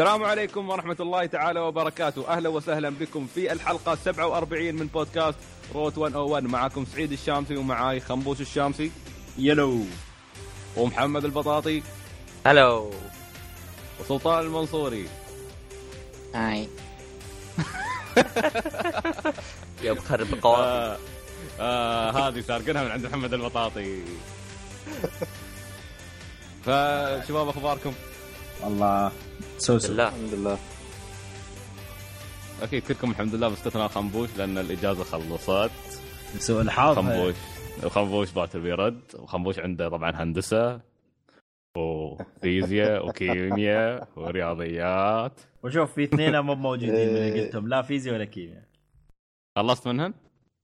السلام عليكم ورحمة الله تعالى وبركاته. أهلا وسهلا بكم في الحلقة 47 من بودكاست روت 101 معكم سعيد الشامسي ومعاي خنبوش الشامسي. يلو. ومحمد البطاطي. هلو. وسلطان المنصوري. هاي يا بخرب قوافي آه آه هذه سارقينها من عند محمد البطاطي. فشباب أخباركم؟ والله سوسو بالله الحمد لله. أكيد كلكم الحمد لله باستثناء خنبوش لأن الإجازة خلصت. سوء الحظ. خنبوش وخنبوش باكر بيرد وخنبوش عنده طبعا هندسة وفيزياء وكيمياء ورياضيات. وشوف في اثنين مو موجودين من اللي قلتهم لا فيزياء ولا كيمياء. خلصت منهن؟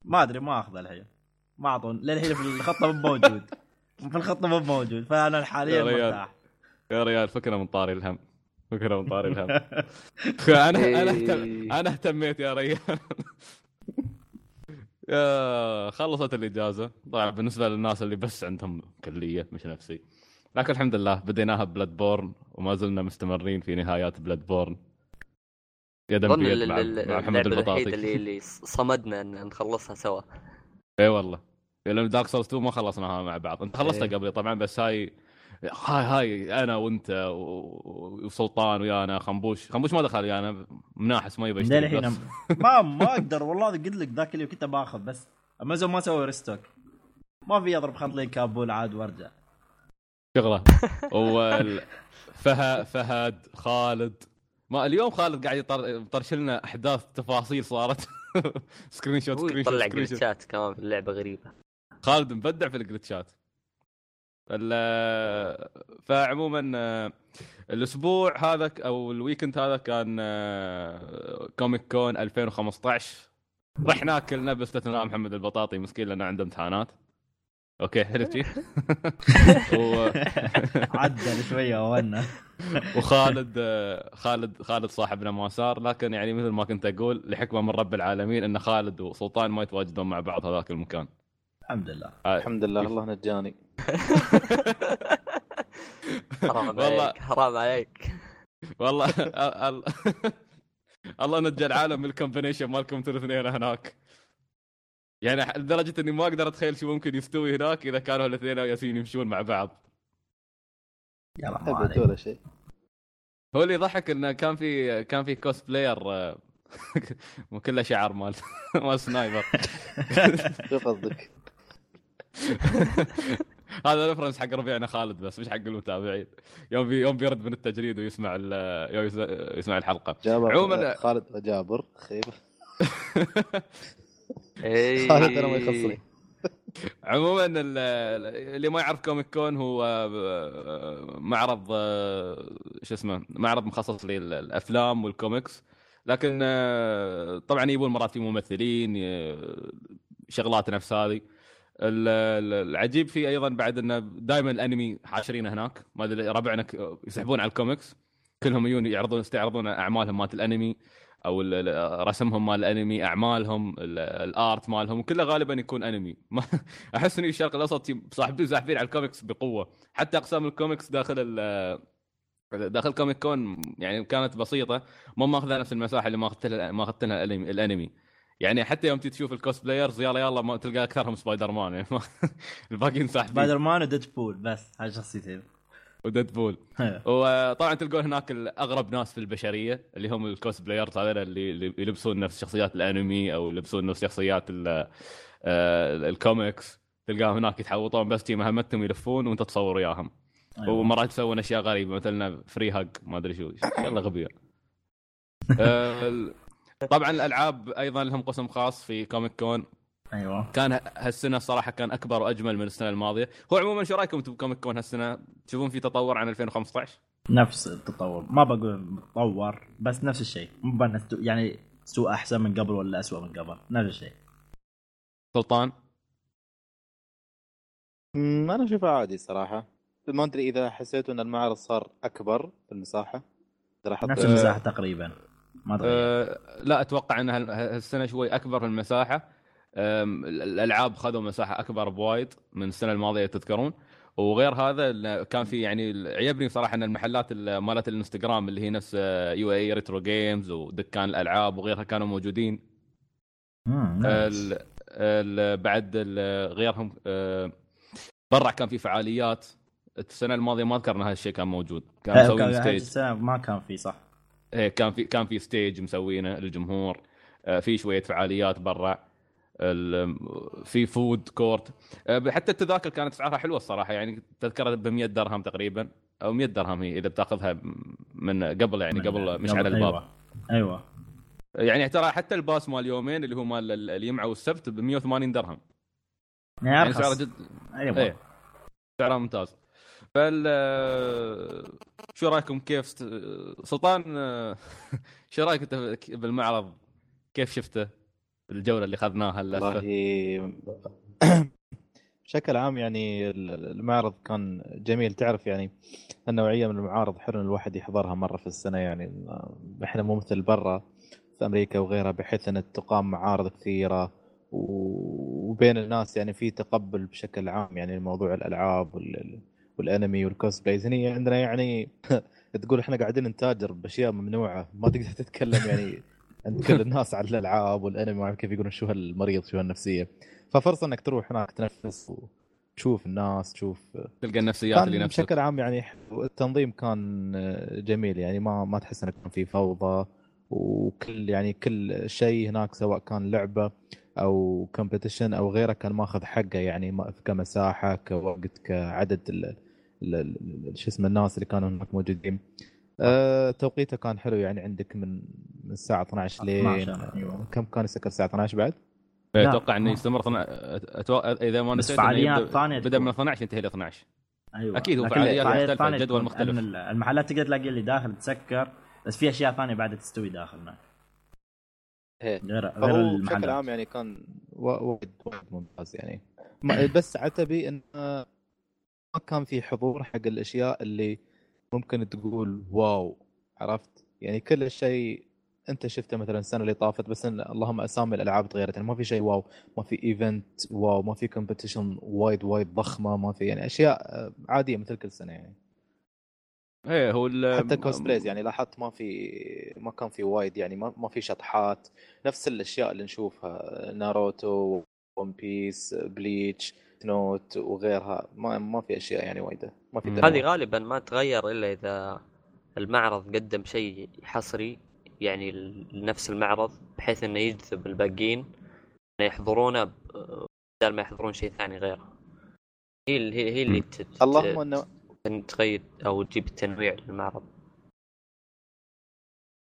ما أدري ما أخذ الحين. ما أعطون للحين في الخطه مو موجود. في الخطه مو موجود فأنا حاليا. مرتاح. يا ريال فكرة من طاري الهم. فكره من طاري الهم أنا أنا اهتم إيه. أنا اهتميت يا ريال يا خلصت الإجازة. طبعا بالنسبة للناس اللي بس عندهم كلية مش نفسي. لكن الحمد لله بديناها Bloodborne وما زلنا مستمرين في نهايات Bloodborne يدا بيد مع, مع محمد البطاطي. اللي اللي صمدنا إن نخلصها سوا. اي والله. لأن Dark Souls 2 ما خلصناها مع بعض. أنت خلصتها إيه. قبلي طبعا بس هاي هاي هاي أنا وأنت وسلطان ويانا خنبوش. خنبوش ما دخل ويانا مناحس ما يبي يشتري للحين. ما ما أقدر والله قلت لك ذاك اللي كنت باخذ بس امازون ما سوى restock ما في اضرب خط لين كابول عاد وأرجع. شغلة. وال- فه فهد خالد. ما اليوم خالد قاعد يطر- يطرش لنا أحداث تفاصيل صارت. screenshot screenshot يطلع glitch ات كمان في اللعبة غريبة. خالد مبدع في ال glitch ات ال- فعموما آه، الأسبوع هذا أو ال weekend هذا كان آه، Comic Con 2015 رحنا كلنا باستثناء محمد البطاطي مسكين لأنه عنده امتحانات. okay حلو شي؟ و- عدل شوية وأنا وخالد آه، خالد خالد صاحبنا ما صار لكن يعني مثل ما كنت أقول لحكمة من رب العالمين إن خالد وسلطان ما يتواجدون مع بعض هذاك المكان. الحمد لله. الحمد لله الله نجاني. حرام والله- عليك حرام عليك. والله ال- ال- الله نجى العالم من ال combination مالكم أنتوا الاثنين هناك. يعني لدرجة إني ما أقدر أتخيل شو ممكن يستوي هناك إذا كانوا الاثنين ياسين يمشون مع بعض. يلا ولا شيء. هو اللي ضحك إنه كان في كان في cosplayer آه، كله شعر مال مال sniper شو قصدك؟ هذا reference حق ربيعنا خالد بس مش حق المتابعين. يوم بي يوم بيرد من التجريد ويسمع يوم يسمع الحلقة. جابر عموماً- خالد وجابر خيب إيه. خالد أنا ما يخصني. عموما ال- اللي ما يعرف Comic Con هو آه، معرض آه، شو اسمه معرض مخصص للأفلام والكوميكس. لكن آه، طبعا يبون مرات في ممثلين شغلات نفس هذه. العجيب فيه أيضا بعد إنه دائما الأنمي حاشرينه هناك. ما أدري ربعنا يسحبون على الكوميكس. كلهم يجون يعرضون يستعرضون أعمالهم مالت الأنمي أو رسمهم مال الأنمي أعمالهم ال- ال art مالهم كله غالبا يكون أنمي. أحس ان الشرق الأوسط صاحبين زاحفين على الكوميكس بقوة. حتى أقسام الكوميكس داخل داخل Comic Con يعني كانت بسيطة. ما ماخذه نفس المساحة اللي ما اخذت لها الأنمي. يعني حتى يوم تشوف ال cosplayers يلا يلا ما تلقى أكثرهم Spider Man يعني الباقيين ساحبين Spider Man و Deadpool بس هاي شخصيتين و Deadpool وطبعا تلقون هناك الاغرب ناس في البشرية اللي هم ال cosplayers هذول اللي اللي يلبسون نفس شخصيات الأنمي أو يلبسون نفس شخصيات آه، الكوميكس. تلقاهم هناك يتحوطون بس مهمتهم يلفون وأنت تصور وياهم. أيوة. ومرات يسوون أشياء غريبة مثلا free hug ما أدري شو يلا غبية. آه، طبعا الألعاب أيضا لهم قسم خاص في Comic Con أيوه. كان هالسنة الصراحه كان أكبر وأجمل من السنة الماضية. هو عموما شو رأيكم أنتم بكوميك كون هالسنة؟ تشوفون في تطور عن 2015 نفس التطور. ما بقول متطور بس نفس الشيء. مو يعني سوء أحسن من قبل ولا اسوء من قبل. نفس الشيء. سلطان؟ أنا أشوفها عادي صراحة. ما أدري إذا حسيتوا إن المعرض صار أكبر في المساحة. نفس المساحة تقريبا. ما تغير أه لا أتوقع إن هال- هالسنة شوي أكبر في المساحة. الألعاب خذوا مساحة أكبر بوايد من السنة الماضية تذكرون. وغير هذا كان في يعني عجبني صراحة إن المحلات ال- مالت الإنستغرام اللي هي نفس UAE Retro Games ودكان الألعاب وغيرها كانوا موجودين. nice. ال ال بعد ال غيرهم آه، برا كان في فعاليات. السنة الماضية ما أذكر إن هذا الشيء كان موجود. كان كان- stage ما كان في صح. كان في كان في stage مسوينه للجمهور. آه، في شوية فعاليات برا. في food court آه، حتى التذاكر كانت أسعارها حلوة الصراحة. يعني تذكره ب 100 درهم تقريبا أو 100 درهم هي إذا بتاخذها من قبل يعني قبل مش على الباب. أيوه. أيوه. يعني ترى حتى ال pass مال يومين اللي هو مال ال- الجمعه والسبت ب 180 درهم. يعني سعره جد أيوه. سعرها ممتاز. فال شو رأيكم كيف. سلطان شو رأيك انت بالمعرض؟ كيف شفته؟ الجوله اللي اخذناها والله بشكل عام يعني المعرض كان جميل. تعرف يعني النوعية من المعارض حلو الواحد يحضرها مرة في السنة. يعني إحنا مو مثل برا في أمريكا وغيرها بحيث إن تقام معارض كثيرة وبين الناس يعني في تقبل بشكل عام. يعني موضوع الألعاب وال- والانمي وال cosplays هنا عندنا يعني تقول إحنا قاعدين نتاجر بأشياء ممنوعة. ما تقدر تتكلم يعني عند كل الناس على الألعاب والانمي ما كيف يقولون شو هالمريض شو هالنفسية. ففرصة إنك تروح هناك تنفس وتشوف الناس تشوف تلقى النفسيات اللي نفسك بشكل عام يعني التنظيم كان جميل. يعني ما ما تحس انه كان في فوضى وكل يعني كل شيء هناك سواء كان لعبة أو كومبetition أو غيره كان ماخذ حقه يعني كمساحة كوقت كعدد شو اسمه الناس اللي كانوا هناك موجودين أه توقيته كان حلو يعني عندك من من الساعة 12 لين 12 أيوة. كم كان يسكر الساعة 12 بعد؟ لا. أتوقع إنه يستمر ثنا... أتوقع... إذا ما نسيت فعاليات ثانية بدأ تكون. من 12 ينتهي ل 12 أيوه أكيد هو فعاليات الثانية جدول مختلف. المحلات تقدر تلاقي اللي داخل تسكر بس في أشياء ثانية بعد تستوي داخل هناك إيه. غير غير بشكل عام يعني كان وا- وايد وايد ممتاز يعني بس عتبي انه ما كان في حضور حق الأشياء اللي ممكن تقول wow عرفت يعني كل الشيء أنت شفته مثلا السنة اللي طافت بس إن اللهم أسامي الألعاب تغيرت يعني ما في شيء wow ما في event wow ما في competition وايد وايد ضخمة ما في يعني أشياء آه، عادية مثل كل سنة يعني إيه هو. حتى cosplays يعني لاحظت ما في ما كان في وايد يعني ما, ما في شطحات نفس الأشياء اللي نشوفها Naruto One Piece Bleach Note وغيرها. ما ما في أشياء يعني وايدة. ما في. هذه غالبا ما تغير إلا إذا المعرض قدم شيء حصري يعني لنفس المعرض بحيث إنه يجذب الباقيين إنه يحضرونه بدل ما يحضرون شيء ثاني غيره. هي اللي هي, هي اللي اللهم إنه تغير أو تجيب التنويع للمعرض.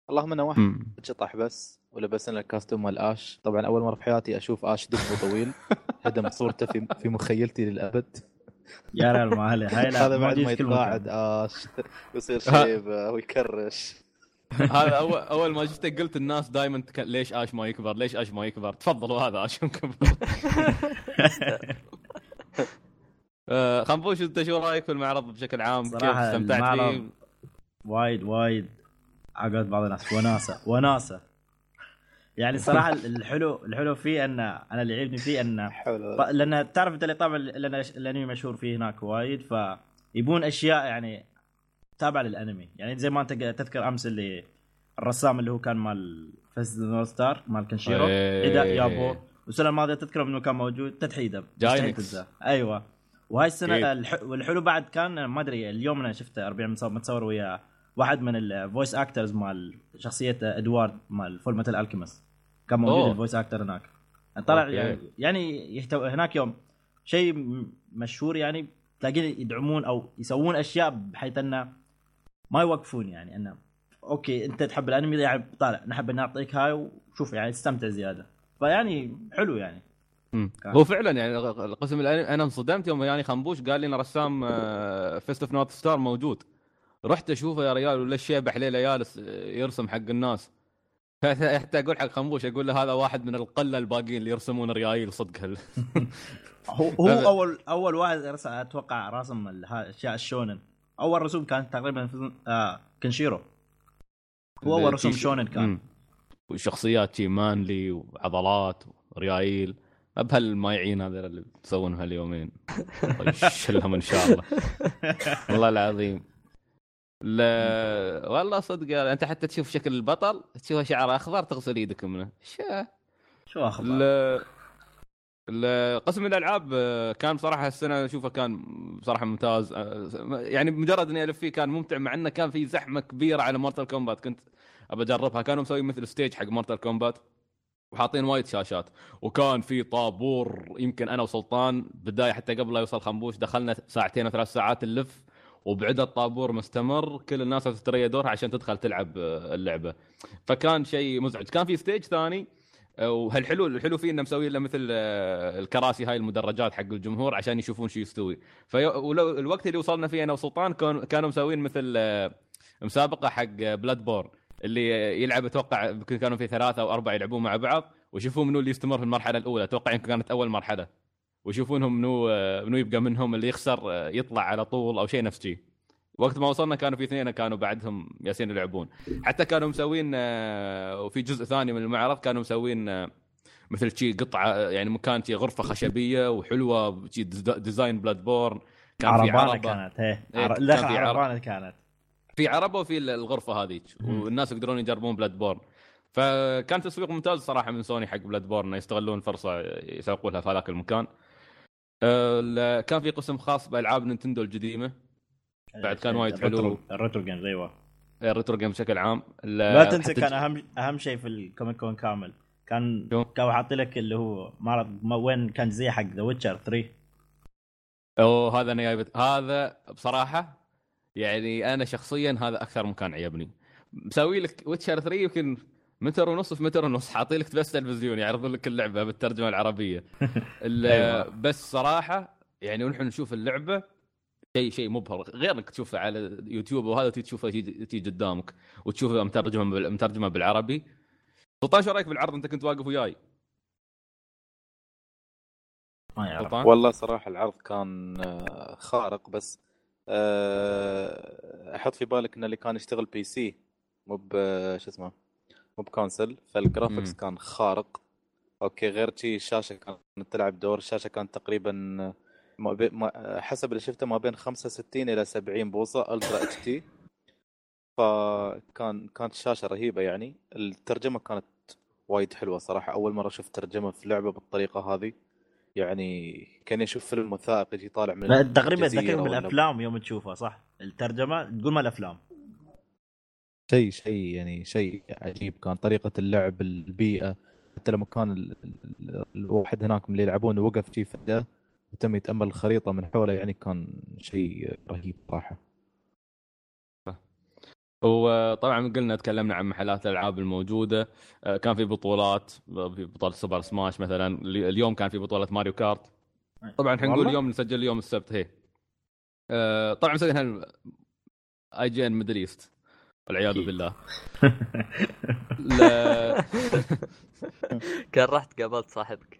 اللهم إنه واحد. شطح بس ولبس لنا الكاستوم مال آش. طبعا أول مرة في حياتي أشوف آش دبه طويل. هدم صورته في في مخيلتي للأبد. يا ريال ما هذا هاي لا هذا بعد ما يتقاعد. اش ويصير شيبه ويكرش هذا اول أول ما شفته قلت الناس دائما تك... ليش آش ما يكبر؟ ليش آش ما يكبر؟ تفضلوا هذا اش مكبر آه، خنبوش انت شو رأيك في المعرض بشكل عام؟ كيف استمتعت فيه؟ وايد وايد عقد بعض الناس. وناسة. وناسة. يعني صراحة الحلو الحلو فيه أن أنا اللي يعجبني فيه انه حلو. لأن تعرف أنت اللي طبعا لأن الأنمي مشهور فيه هناك وايد فيبون أشياء يعني تابعة للأنمي. يعني زي ما أنت تذكر أمس اللي الرسام اللي هو كان مال Fist North Star مال كنشيرو إيه. إذا يابوه والسنة الماضية تذكر إنه كان موجود تتحيده Gainax. أيوه. وهاي السنة. الح... والحلو بعد كان ما أدري اليوم أنا شفته 40 متصور, متصور ويا واحد من ال voice actors مال شخصية إدوارد مال Fullmetal Alchemist كان موجود أوه. ال voice actor هناك طلع okay. يعني, يعني يحتو... هناك يوم شيء مشهور يعني تلاقين يدعمون أو يسوون أشياء بحيث أنه ما يوقفون يعني أنه okay أنت تحب الأنمي يعني طالع نحب نعطيك هاي وشوف يعني تستمتع زيادة فيعني حلو يعني. هو فعلا يعني القسم الأنمي أنا انصدمت يوم يعني خنبوش قال لي إن رسام Fist of North Star موجود رحت أشوفه يا ريال ولا الشيبح ليله جالس يرسم حق الناس حتى أقول حق خنبوش أقول له هذا واحد من القلة الباقيين اللي يرسمون ريايل صدق هل هو هو هذا- اول أول واحد رسم أتوقع راسم ال- ها- أشياء الشونن. أول رسوم كانت تقريبا في آه كنشيرو هو أول رسوم شونن كان. وشخصيات شي مانلي وعضلات وريايل. بهالمايعين هذول اللي يسوون هاليومين الله يشلهم إن شاء الله. والله العظيم. لا والله صدق انت حتى تشوف شكل البطل تشوفه شعره أخضر تغسل إيدك منه. شا شو أخبار ال- ال- قسم الألعاب آه، كان بصراحة السنة أشوفه كان بصراحة ممتاز. آه، يعني مجرد إني ألف فيه كان ممتع مع إنه كان في زحمة كبيرة على Mortal Kombat كنت أبى أجربها. كانوا مسويين مثل stage حق Mortal Kombat وحاطين وايد شاشات. وكان في طابور يمكن أنا وسلطان بداية حتى قبل لا يوصل خنبوش دخلنا ساعتين أو ثلاث ساعات نلف. وبعد الطابور مستمر كل الناس تتريا دورها عشان تدخل تلعب آه، اللعبة. فكان شيء مزعج. كان في stage ثاني آه، وهالحلو الحلو فيه إنه مسوي له مثل آه، الكراسي هاي المدرجات حق الجمهور عشان يشوفون شو يستوي. ولو الوقت اللي وصلنا فيه أنا وسلطان كان كانوا مسوين مثل مسابقة حق Bloodborne اللي يلعب أتوقع كانوا في ثلاثة أو أربعة يلعبون مع بعض ويشوفون منو اللي يستمر في المرحلة الأولى. أتوقع يمكن كانت أول مرحلة. ويشوفونهم منو منو يبقى منهم اللي يخسر يطلع على طول أو شيء نفس شيء. وقت ما وصلنا كانوا في اثنين كانوا بعدهم ياسين يلعبون. حتى كانوا مسوين آه، وفي جزء ثاني من المعرض كانوا مسوين آه، مثل شي قطعة يعني مكان شي غرفة خشبية وحلوة شي des- design Bloodborne. كان في عربانة عربة. كانت إيه. إيه، عر... كان لا في عرب. عربانة كانت. في عربة وفي الغرفة هذيك. والناس يقدرون يجربون Bloodborne. فكان تسويق ممتاز صراحة من سوني حق Bloodborne يستغلون الفرصه يسوقوا لها في هذاك المكان. ال- كان في قسم خاص بألعاب نينتندو القديمة. بعد كان وايد حلو. ال retro- games أيوه. ال retro game بشكل عام. لا تنسى كان اهم أهم شيء في ال Comic Con كامل. كان؟ كانوا حاطين لك اللي هو معرض وين كان زي حق The Witcher 3 أوه هذا أنا جايب هذا بصراحة يعني أنا شخصيا هذا أكثر مكان عجبني مسوي لك ويتشر 3 يمكن متر ونص في متر ونص حاطين لك بس تلفزيون يعرضون لك اللعبة بالترجمة العربية. ال- أيوة. بس صراحة يعني ونحن نشوف اللعبة شيء شيء مبهر. غير إنك تشوفها على يوتيوب وهذا تيجي تشوفها تيجي قدامك وتشوفها مترجمه مترجمه بالعربي. سلطان شو رأيك بالعرض؟ أنت كنت واقف وياي. ما يعرف. والله صراحة العرض كان آه، خارق بس آه، أحط في بالك إن اللي كان يشتغل بي سي مو ب شو اسمه بكونسل فالجرافكس. كان خارق. أوكي غير شيء الشاشه كانت تلعب دور الشاشه كانت تقريبا ما بي... ما... حسب اللي شفته ما بين 65 إلى 70 بوصة ألترا إتش تي. فكان كانت الشاشه رهيبة يعني. الترجمة كانت وايد حلوة صراحة. أول مرة شفت ترجمة في لعبة بالطريقة هذه. يعني كان أشوف فيلم وثائقي يجي طالع من تقريبا تذكرك ولا- بالأفلام يوم تشوفها صح؟ الترجمة تقول ما الأفلام. شيء شيء يعني شيء عجيب. كان طريقة اللعب البيئة حتى لما كان ال- ال- الواحد هناك من اللي يلعبون وقف شي فجأة وتم يتأمل الخريطة من حوله يعني كان شيء رهيب صراحة. وطبعا قلنا تكلمنا عن محلات الألعاب الموجودة. آه، كان في بطولات في بطولة Super Smash مثلا. اليوم كان في بطولة Mario Kart. طبعا إحنا نقول والله؟ اليوم نسجل اليوم السبت هي. آه، طبعا مسوينها IGN Middle East والعياذ أكيد. بالله. لا. كان رحت قابلت صاحبك.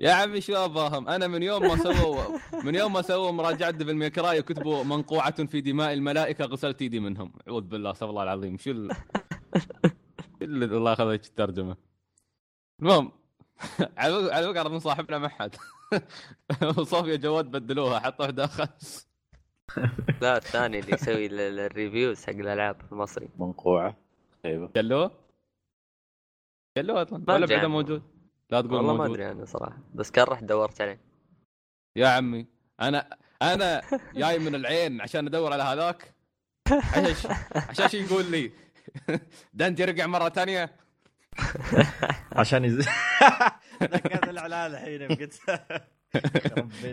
يا عمي شو أباهم؟ أنا من يوم ما سووا من يوم ما سووا مراجعة ديفل ميكراي وكتبوا منقوعة في دماء الملائكة غسلت إيدي منهم. أعوذ بالله استغفر الله العظيم. شو ال... شو اللي الله ياخذ هيك الترجمة؟ المهم على على وقع من صاحبنا ما حد. وصوفيا جواد بدلوها حطوه داخل. لا الثاني اللي يسوي ال- ال- الريفيوز حق الألعاب المصري. منقوعة خيبة. شلوه شلوه أصلا ما ولا بعده. موجود؟ لا تقول والله ما موجود. أدري عنه صراحة بس كان رحت دورت عليه. يا عمي أنا أنا جاي من العين عشان أدور على هذاك. عشان عشان شو يقول لي؟ دنجي رجع مرة ثانية؟ عشان يز... الاعلان الحين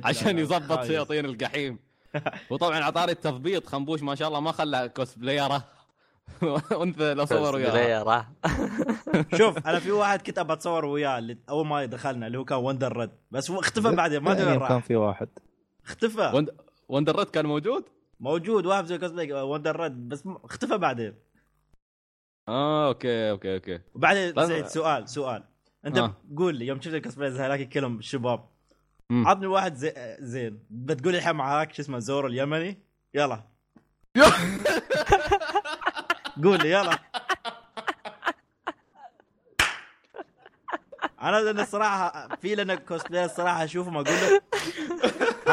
عشان. يظبط. شياطين الجحيم. وطبعا عطاري التثبيط خنبوش ما شاء الله ما خلى كوست بلايره انثى لو صور وياها بلاير شوف أنا في واحد كنت أبى أتصور وياه اللي أول ما دخلنا اللي هو كان وندر ريد بس هو اختفى بعدين ما أدري يعني كان في واحد اختفى وند... وندر ريد كان موجود؟ موجود واحد زي كوسبلاي وندر ريد بس اختفى بعدين آه أوكي أوكي أوكي وبعدين طيب. سعيد سؤال سؤال أنت آه. قول لي يوم شفت الكوسبلاي هذاك كلهم شباب. عطني واحد زي زين. بتقول الحين معاك شو اسمه زور اليمني؟ يلا. قول لي يلا. أنا لأن الصراحة في لنا كوسبلاي الصراحة أشوفهم أقول له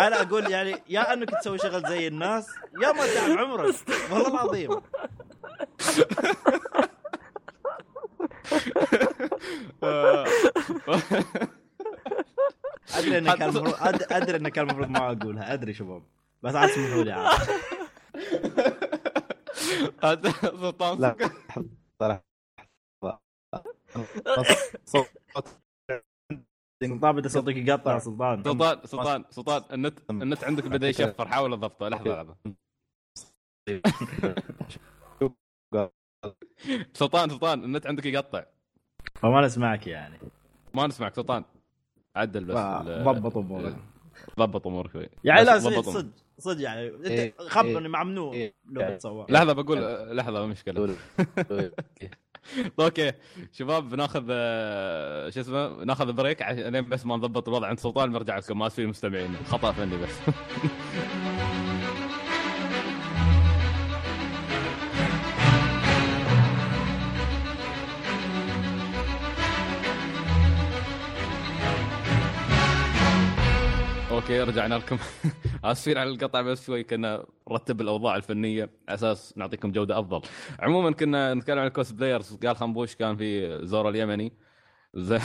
أنا أقول يعني يا إنك تسوي شغل زي الناس يا ما تعب عمرك. والله العظيم. أدري انك كان المفروض أدري انك كان المفروض ما أقولها. أدري شباب بس عاد اسمحوا لي عاد لا. سلطان بدا صوتك يقطع سلطان. سلطان سلطان سلطان النت النت عندك بدا يشفر. حاول ضبطه لحظه لحظه سلطان سلطان النت عندك يقطع. فما نسمعك يعني. ما نسمعك سلطان. عدل بس ضبط أمورك. ضبط أمورك شوي. يعني لا. صدق صدق يعني. أنت إيه، خبرني إيه، مع ممنوع إيه. لو بتصور لحظة بقول لحظة مشكلة. دول- okay. شباب بناخذ آه، شو اسمه ناخذ break عشان لين بس ما نضبط الوضع عند سلطان نرجع لكم ما اسفين المستمعين خطأ فني بس. okay رجعنا لكم. آسفين على القطع بس شوي كنا نرتب الأوضاع الفنية على أساس نعطيكم جودة أفضل. عموما كنا نتكلم عن ال cosplayers قال خنبوش كان في زورو اليمني. زين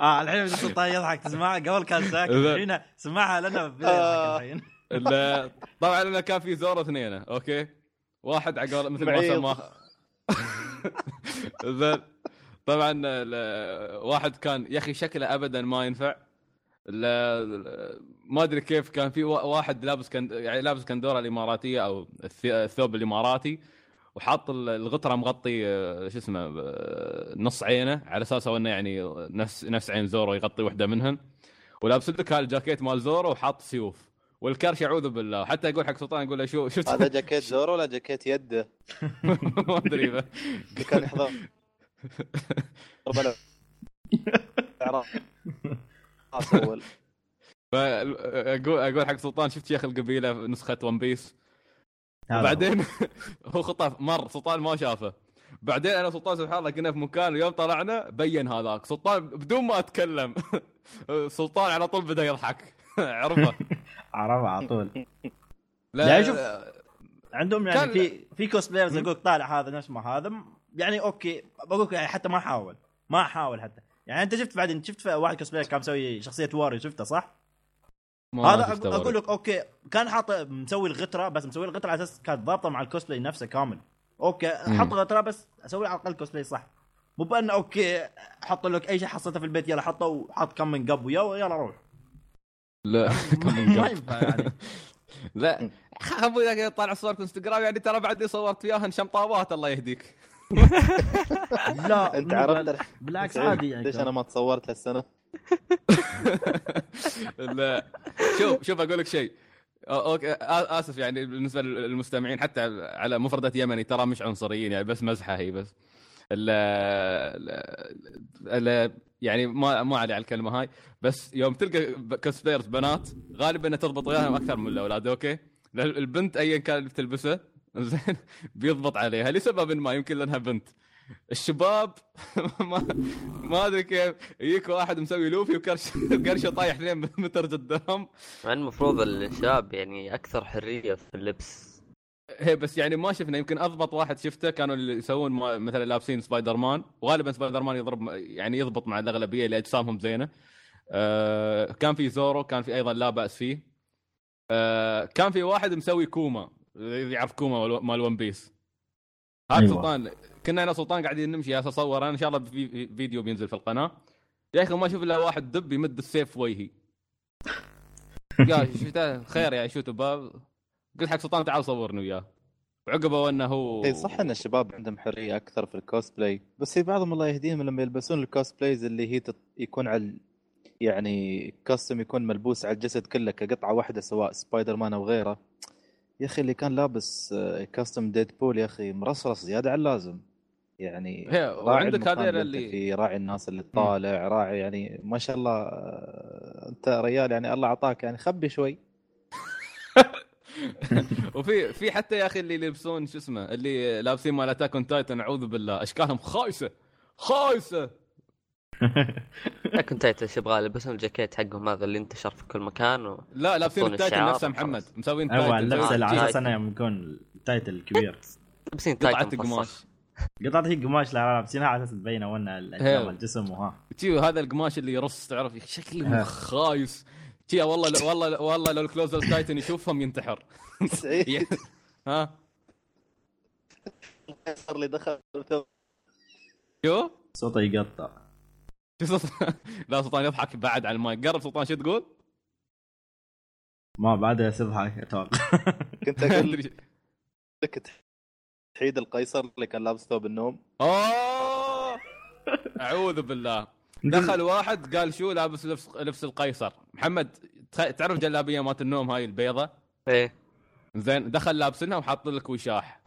آه الحين سلطان يضحك. تسمعها قبل كان ساكت لا. الحين سمعها لنا الحين. طبعا أنا كان في زورو اثنين okay؟ واحد على قول- مثل ما. سماه. زين طبعا ال- واحد كان يا أخي شكله ابدا ما ينفع. ما أدري كيف كان في وا- واحد لابس كان يعني لابس كندورة الإماراتية أو الث- الثوب الإماراتي وحاط ال- الغطرة مغطي آه، شو اسمه آه، نص عينه على أساس أنه يعني نفس نفس عين زورو يغطي واحدة منهن ولابس لك هالجاكيت مال زورو وحاط سيوف. والكرش اعوذ بالله. حتى يقول حق سلطان يقول له شو شفت هذا جاكيت زورو ولا جاكيت يده؟ ما أدري. كان يحضر. خلاص أول. فاقول أقول حق سلطان شفت شيخ القبيلة نسخة ون بيس هذا هو. خطأ مر. سلطان ما شافه. بعدين أنا وسلطان سبحان الله كنا في مكان ويوم طلعنا بين هذاك. سلطان بدون ما أتكلم. سلطان على طول بدأ يضحك. عرفه؟ عرفها على طول. لا يعني شوف، عندهم يعني في في cosplayers يقول طالع هذا نفس ما هذا. يعني okay بقول لك يعني حتى ما حاول ما حاول حتى. يعني أنت شفت بعدين شفت واحد cosplayer كان مسوي شخصية واريو شفته صح؟ هذا أقول. لك okay كان حاط مسوي الغتره بس مسوي الغتره على أساس كانت ضابطه مع الكوسبلاي نفسه كامل. okay. حط غتره بس أسوي على الأقل كوسبلاي صح. مو بأن okay حط لك أي شيء حصلته في البيت يلا حطه وحط كم من قب ويا يلا روح. لا ما ينفع يعني. لا. إذا طالع صور في انستغرام يعني ترى بعدني صورت وياهن شمطابات الله يهديك. لا انت عرفت بالعكس عادي يعني ليش. أنا ما تصورت هالسنة؟ لا. شوف شوف أقول لك شيء. أوكي آسف يعني بالنسبة للمستمعين حتى على مفردة يمني ترى مش عنصريين يعني بس مزحة هي بس. ال ال يعني ما ما علي على الكلمة هاي. بس يوم تلقى cosplayers بنات غالبا تضبط وياهم أكثر من الأولاد أوكي؟ البنت ايا كان اللي بتلبسه زين. بيضبط عليها لسبب ما يمكن لأنها بنت. الشباب ما ما أدري كيف. يجيك واحد مسوي لوفي وكرش كرشه طايح لين متر قدام. مع المفروض الشاب يعني أكثر حرية في اللبس. هي بس يعني ما شفنا يمكن أضبط واحد شفته كانوا اللي يسوون مثلا لابسين سبايدر مان وغالبا سبايدر مان يضرب يعني يضبط مع الأغلبية اللي أجسامهم زينة. آه كان في زورو كان في أيضا لا بأس فيه. آه كان في واحد مسوي كوما. يعرف كوما مال- One Piece هذا أيوة. سلطان. كنا أنا وسلطان قاعدين نمشي اصور أنا إن شاء الله في في فيديو بينزل في القناة. يا أخي ما أشوف إلا واحد دب يمد السيف في وجهي. يا شفته؟ خير يا شو تبا قلت حق سلطان تعال صورني وياه. وعقبه إنه هو اي صح إن الشباب عندهم حرية أكثر في الكوسبلاي بس في بعضهم الله يهديهم لما يلبسون ال cosplays اللي هي تت... يكون على يعني costume يكون ملبوس على الجسد كله كقطعة واحدة سواء سبايدر مان أو غيره. يا أخي اللي كان لابس costume Deadpool يا أخي مرصرص زيادة عن اللازم. يعني وعندك هذيل اللي فيه راعي الناس اللي تطالع راعي يعني ما شاء الله آه، أنت ريال يعني الله أعطاك يعني خبي شوي. وفي في حتى يا أخي اللي يلبسون شو اسمه اللي لابسين مال اتاك اون تايتن أعوذ بالله أشكالهم خايسة خايسة. لكن تايتل إيش يبغى يلبسون الجاكيت حقهم هذا اللي انتشر في كل مكان و... لا لابسين التايتل نفسه محمد. مسوين أيوه تايتل اللبس زي- اللي على أساس. انه يوم يكون تايتل كبير لابسين قطعه تايتل قماش قطعه هي قماش لا لابسينها على أساس تبين هي. الجسم وها تي هذا القماش اللي يرص تعرف شكله. خايس تي والله والله والله لو ال Colossal Titan يشوفهم ينتحر سعيد ها صار لي دخل. شو؟ صوته يقطع شو صوت- لا سلطان يضحك بعد على المايك. قرب سلطان شو تقول؟ ما بعدها تضحك أتوقع. كنت أقول لك تحيد القيصر اللي كان لابس ثوب النوم. أوه! أعوذ بالله. دخل واحد قال شو لابس لبس لبس القيصر. محمد تعرف جلابية مالت النوم هاي البيضة؟ إيه. زين دخل لابسنها وحاط لك وشاح.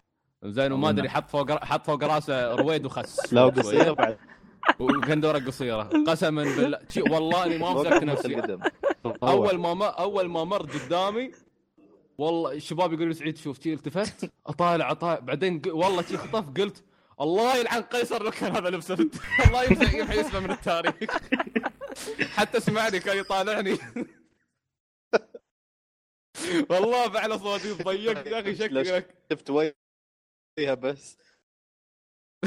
زين وما أدري حط فوق حط فوق راسه رويد وخس. لا بعد. وكندوره قصيرة. قسما بالله. والله أني ما مسكت نفسي. أول ما ما أول ما مر قدامي والله الشباب يقولوا لي سعيد شوف شي التفت أطالع أطالع. بعدين والله شي خطف قلت الله يلعن قيصر لو كان هذا لبسه الله يمسح اسمه من التاريخ. حتى سمعني كان يطالعني. والله فعلا صوتي ضيق يا أخي شكلك. شفت وجهها بس.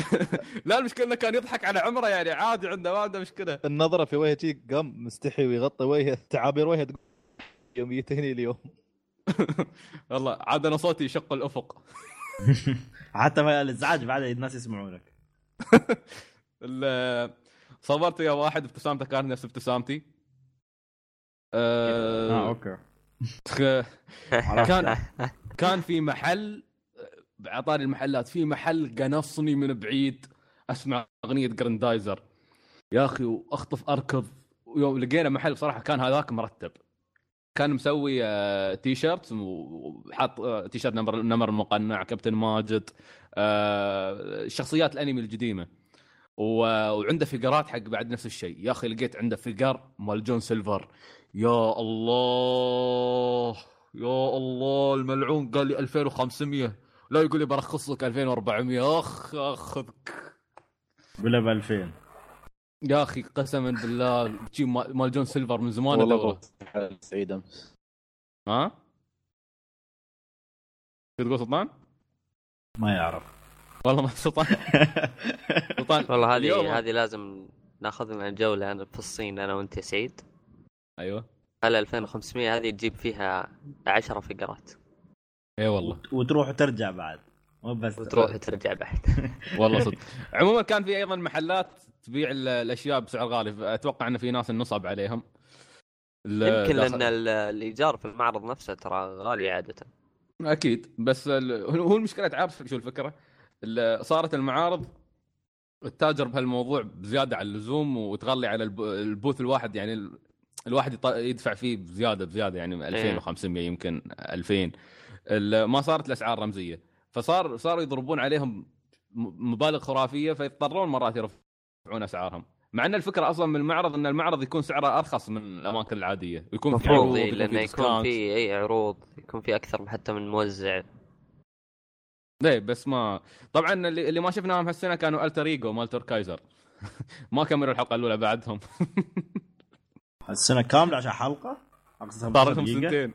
لا المشكلة إنه كان يضحك على عمره يعني عادي عنده ما عنده مشكلة. النظرة في وجهه قام مستحي ويغطي وجهه تعابير وجهه تقول يوم يتهني اليوم. والله عاد أنا صوتي يشق الأفق. حتى ما الإزعاج بعد الناس يسمعونك. صورت ويا واحد ابتسامته كانت نفس ابتسامتي. آه أه أوكي. كان كان في محل عطاني المحلات في محل قنصني من بعيد اسمع أغنية جراندايزر يا أخي وأخطف أركض. ويوم لقينا محل بصراحة كان هذاك مرتب. كان مسوي تي شيرت وحاط تي شيرت نمر نمر المقنع كابتن ماجد آه، شخصيات الأنمي القديمة. وعنده فيجرات حق بعد نفس الشيء. يا أخي لقيت عنده figure مال John Silver. يا الله يا الله الملعون قال لي 2500 لا يقول لي برخص لك 2400 أخ أخذك. بلا ب 2000 يا أخي قسما بالله مال John Silver من زمان والله سعيد أمس. ها؟ شو تقول سلطان؟ ما يعرف. والله ما سلطان. سلطان. والله هذه هذه لازم ناخذ لنا جوله أنا في الصين أنا وأنت يا سعيد. أيوه. هل 2500 هذه تجيب فيها 10 فيجرات؟ اي والله. وتروح وترجع بعد. مو بس وتروح وترجع بعد. والله صدق. عموما كان في أيضا محلات تبيع ال- الأشياء بسعر غالي. أتوقع إن في ناس النصب عليهم. يمكن لأن ال- الايجار في المعرض نفسه ترى غالي عادة. أكيد. بس ال- هو المشكلة تعرف شو الفكرة؟ ال- صارت المعارض التاجر بهالموضوع بزيادة على اللزوم وتغلي على الب- البوث الواحد. يعني ال- الواحد يط- يدفع فيه بزياده بزيادة. يعني 2500 يمكن 2000 ال- ما صارت الأسعار رمزية. فصار صاروا يضربون عليهم مبالغ خرافية فيضطرون مرات يرفعون أسعارهم. مع أن الفكرة أصلا من المعرض إن المعرض يكون سعره أرخص من الأماكن العادية. ويكون في عروض إيه، يكون لأنه في يكون. في أي عروض يكون في أكثر حتى من موزع. ليه بس ما طبعا اللي, اللي ما شفناهم هالسنة كانوا ألتر إيجو مال توركايزر ما كملوا الحلقة الأولى بعدهم. السنة كاملة عشان حلقة؟ أقصد صار 15 لهم دقيقة. سنتين.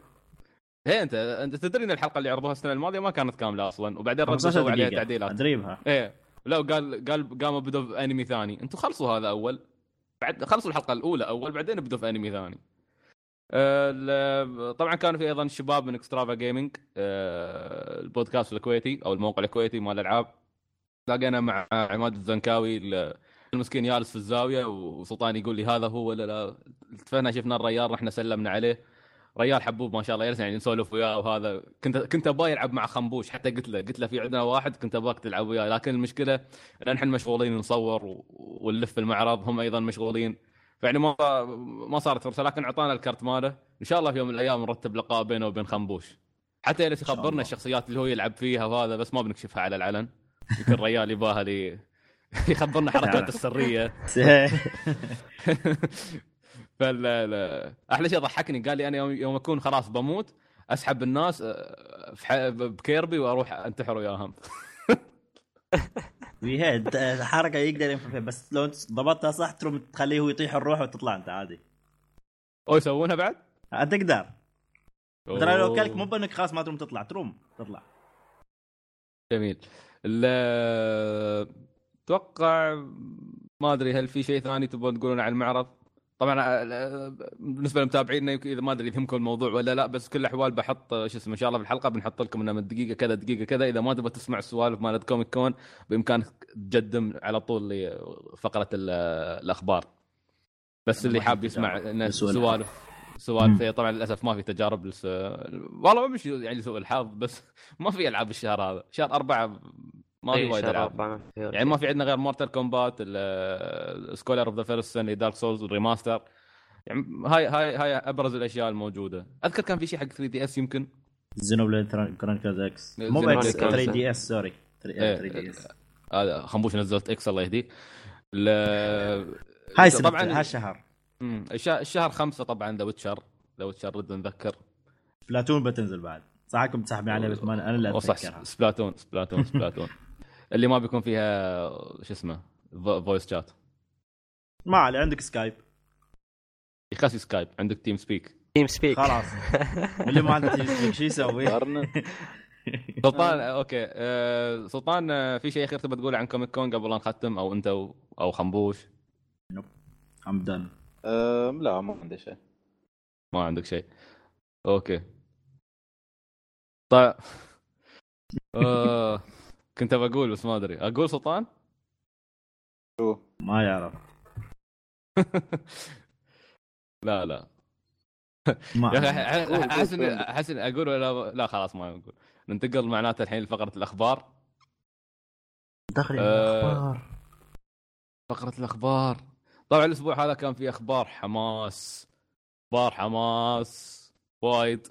هي انت أنت تدري إن الحلقة اللي عرضوها السنة الماضية ما كانت كاملة أصلا وبعدين ردوا 15 سووا عليها تعديلات. أدريبها. إيه. لا قال قال قاموا بدوا بأنمي ثاني. أنتم خلصوا هذا أول. بعد خلصوا الحلقة الأولى أول بعدين بدوا في أنمي ثاني. آه، طبعا كانوا في أيضا شباب من اكسترافا جيمنج البودكاست الكويتي أو الموقع الكويتي مال الالعاب لقينا مع عماد الزنكاوي ال- المسكين جالس في الزاوية وسلطان يقول لي هذا هو ولا لا. التفنا شفنا الريال رحنا سلمنا عليه. ريال حبوب ما شاء الله جلسنا يعني نسولف وياه وهذا. كنت كنت أبغى يلعب مع خنبوش. حتى قلت له قلت له في عندنا واحد كنت أبغاك تلعب وياه. لكن المشكلة إن إحنا مشغولين نصور ونلف المعرض. هم أيضا مشغولين. فيعني ما ما صارت فرصة. لكن أعطانا الكرت ماله. إن شاء الله في يوم من الأيام نرتب لقاء بينه وبين خنبوش. حتى يا الله. الشخصيات اللي هو يلعب فيها وهذا بس ما بنكشفها على العلن. يمكن الريال يباها لي يخبرنا حركاته السرية. فال أحلى شيء ضحكني قال لي أنا يوم, يوم أكون خلاص بموت أسحب الناس آه، ب Kirby وأروح أنتحر وياهم آه، حركة يقدر ينفع فيها بس لو ضبطتها صح تروم تخليه هو يطيح الروح وتطلع أنت عادي أو يسوونها بعد؟ آه، تقدر ترى لو. كلك مو بأنك خلاص ما تروم تطلع تروم تطلع جميل ال- أتوقع ما أدري هل في شيء ثاني تبغون تقولون عن المعرض؟ طبعا آه، بالنسبة للمتابعين يمكن إذا ما أدري يهمكم الموضوع ولا لا بس كل الأحوال بحط آه، شو اسمه إن شاء الله في الحلقة بنحط لكم إنه من دقيقة كذا دقيقة كذا. إذا ما تبغى تسمع السوالف مالت Comic Con بإمكانك تقدم على طول لفقره ال- الأخبار. بس اللي حاب يسمع سوالف سوالف هي طبعا للأسف ما في تجارب لس... والله ما مش يعني سوء الحظ بس ما في ألعاب الشهر هذا. شهر أربعة ما في إيه، وايد ألعاب. يعني ما في عندنا غير Mortal Kombat Scholar of the First Sin Dark Souls ال remaster يعني هاي هاي هاي أبرز الأشياء الموجودة. أذكر كان في شيء حق 3DS يمكن؟ Xenoblade Chronicles X مو Chronicles. 3DS sorry إيه. 3DS هذا خنبوش نزلت X الله يهديه ال- هاي سنة طبعا هالشهر الشهر. خمسة طبعا The Witcher The Witcher رد نذكر. Splatoon بتنزل بعد. صحكم تسحبين عليه بس ما أنا اللي أتذكرها. Splatoon Splatoon Splatoon اللي ما بيكون فيها شو اسمه voice chat ما علي عندك Skype يخسي Skype عندك TeamSpeak TeamSpeak خلاص. اللي ما عنده Team شو يسوي؟ سلطان okay. آه، سلطان آه، في شيء أخير تبى تقوله عن Comic Con قبل لا نختم؟ أو أنت أو, أو خنبوش؟ أم دن لا ما عندي شيء. ما عندك شيء. أوكي. طيب. آه. كنت بقول بس ما أدري. أقول سلطان؟ شو؟ ما يعرف. لا لا. ما يا. أخي احس اني أحس إني أقول ولا لا خلاص ما أقول. ننتقل معناته الحين لفقرة الأخبار. دخل آه، الأخبار. فقرة الأخبار. طبعا الأسبوع هذا كان في أخبار حماس. أخبار حماس. وايد.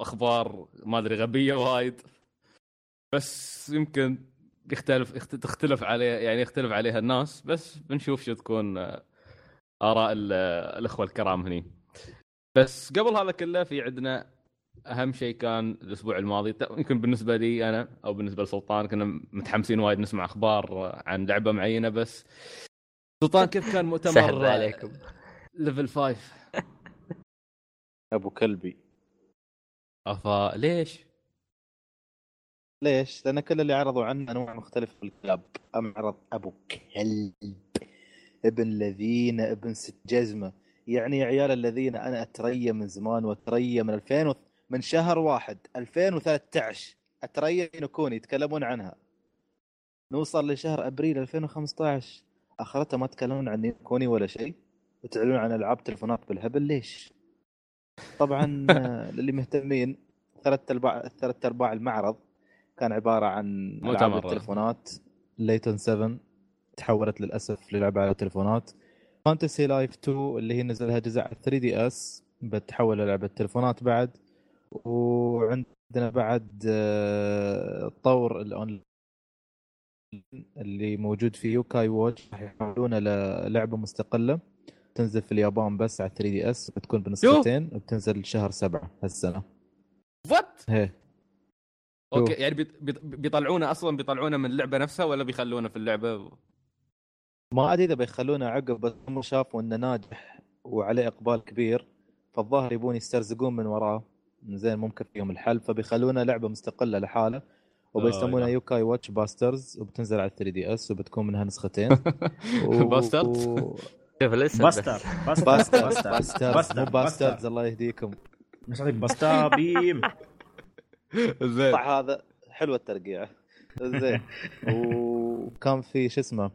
أخبار ما أدري غبية وايد. بس يمكن يختلف يخت- تختلف عليه يعني يختلف عليها الناس بس بنشوف شو تكون آه، آراء ال- الأخوة الكرام هني. بس قبل هذا كله في عندنا أهم شيء كان الأسبوع الماضي. يمكن بالنسبة لي أنا أو بالنسبة لسلطان كنا متحمسين وايد نسمع أخبار عن لعبة معينة بس سلطان كيف كان مؤتمر عليكم. ليفل 5 أبو كلبي. أفا ليش؟ ليش؟ لأن كل اللي عرضوا عنه انواع مختلفه من الكلاب. أم عرض أبو كلب ابن الذين ابن ست جزمة. يعني يا عيال الذين أنا اتريى من زمان واتريى من 2000 و... من شهر واحد 2013 اتريى يكون يتكلمون عنها. نوصل لشهر أبريل 2015 آخرتها ما تكلمون عن كوني ولا شيء. وتعلنون عن ألعاب تلفونات بالهبل ليش؟ طبعا للي مهتمين ثلاث ارباع ثلاث أرباع المعرض كان عبارة عن ألعاب مؤتمر. التلفونات Layton 7 تحولت للأسف للعبة على التلفونات Fantasy Life 2 اللي هي نزلها جزء على 3 DS بتحول للعبة تلفونات بعد. وعندنا بعد آه، طور الأونلاين اللي موجود في Yo-kai Watch راح يحولونه للعبة مستقلة. تنزل في اليابان بس على 3 DS بتكون بنسختين وبتنزل شهر سبعة هالسنة. What؟ هي okay يعني بيط- بيط- بيطلعونه أصلا بيطلعونه من اللعبة نفسها ولا بيخلونه في اللعبة؟ ما أدري إذا بيخلونه عقب بس هم شافوا إنه ناجح وعليه إقبال كبير فالظاهر يبون يسترزقون من وراه. زين ممكن فيهم الحل فبيخلونه لعبة مستقلة لحاله. وبيسمونها Yo-kai Watch Busters وبتنزل على 3 DS وبتكون منها نسختين. و- Busters؟ و- شوف الاسم Buster. Buster Buster Busters Buster مو Busters الله يهديكم. مش عندك Buster Beam. زين. هذا حلوة الترقيع زين. وكان في شو اسمه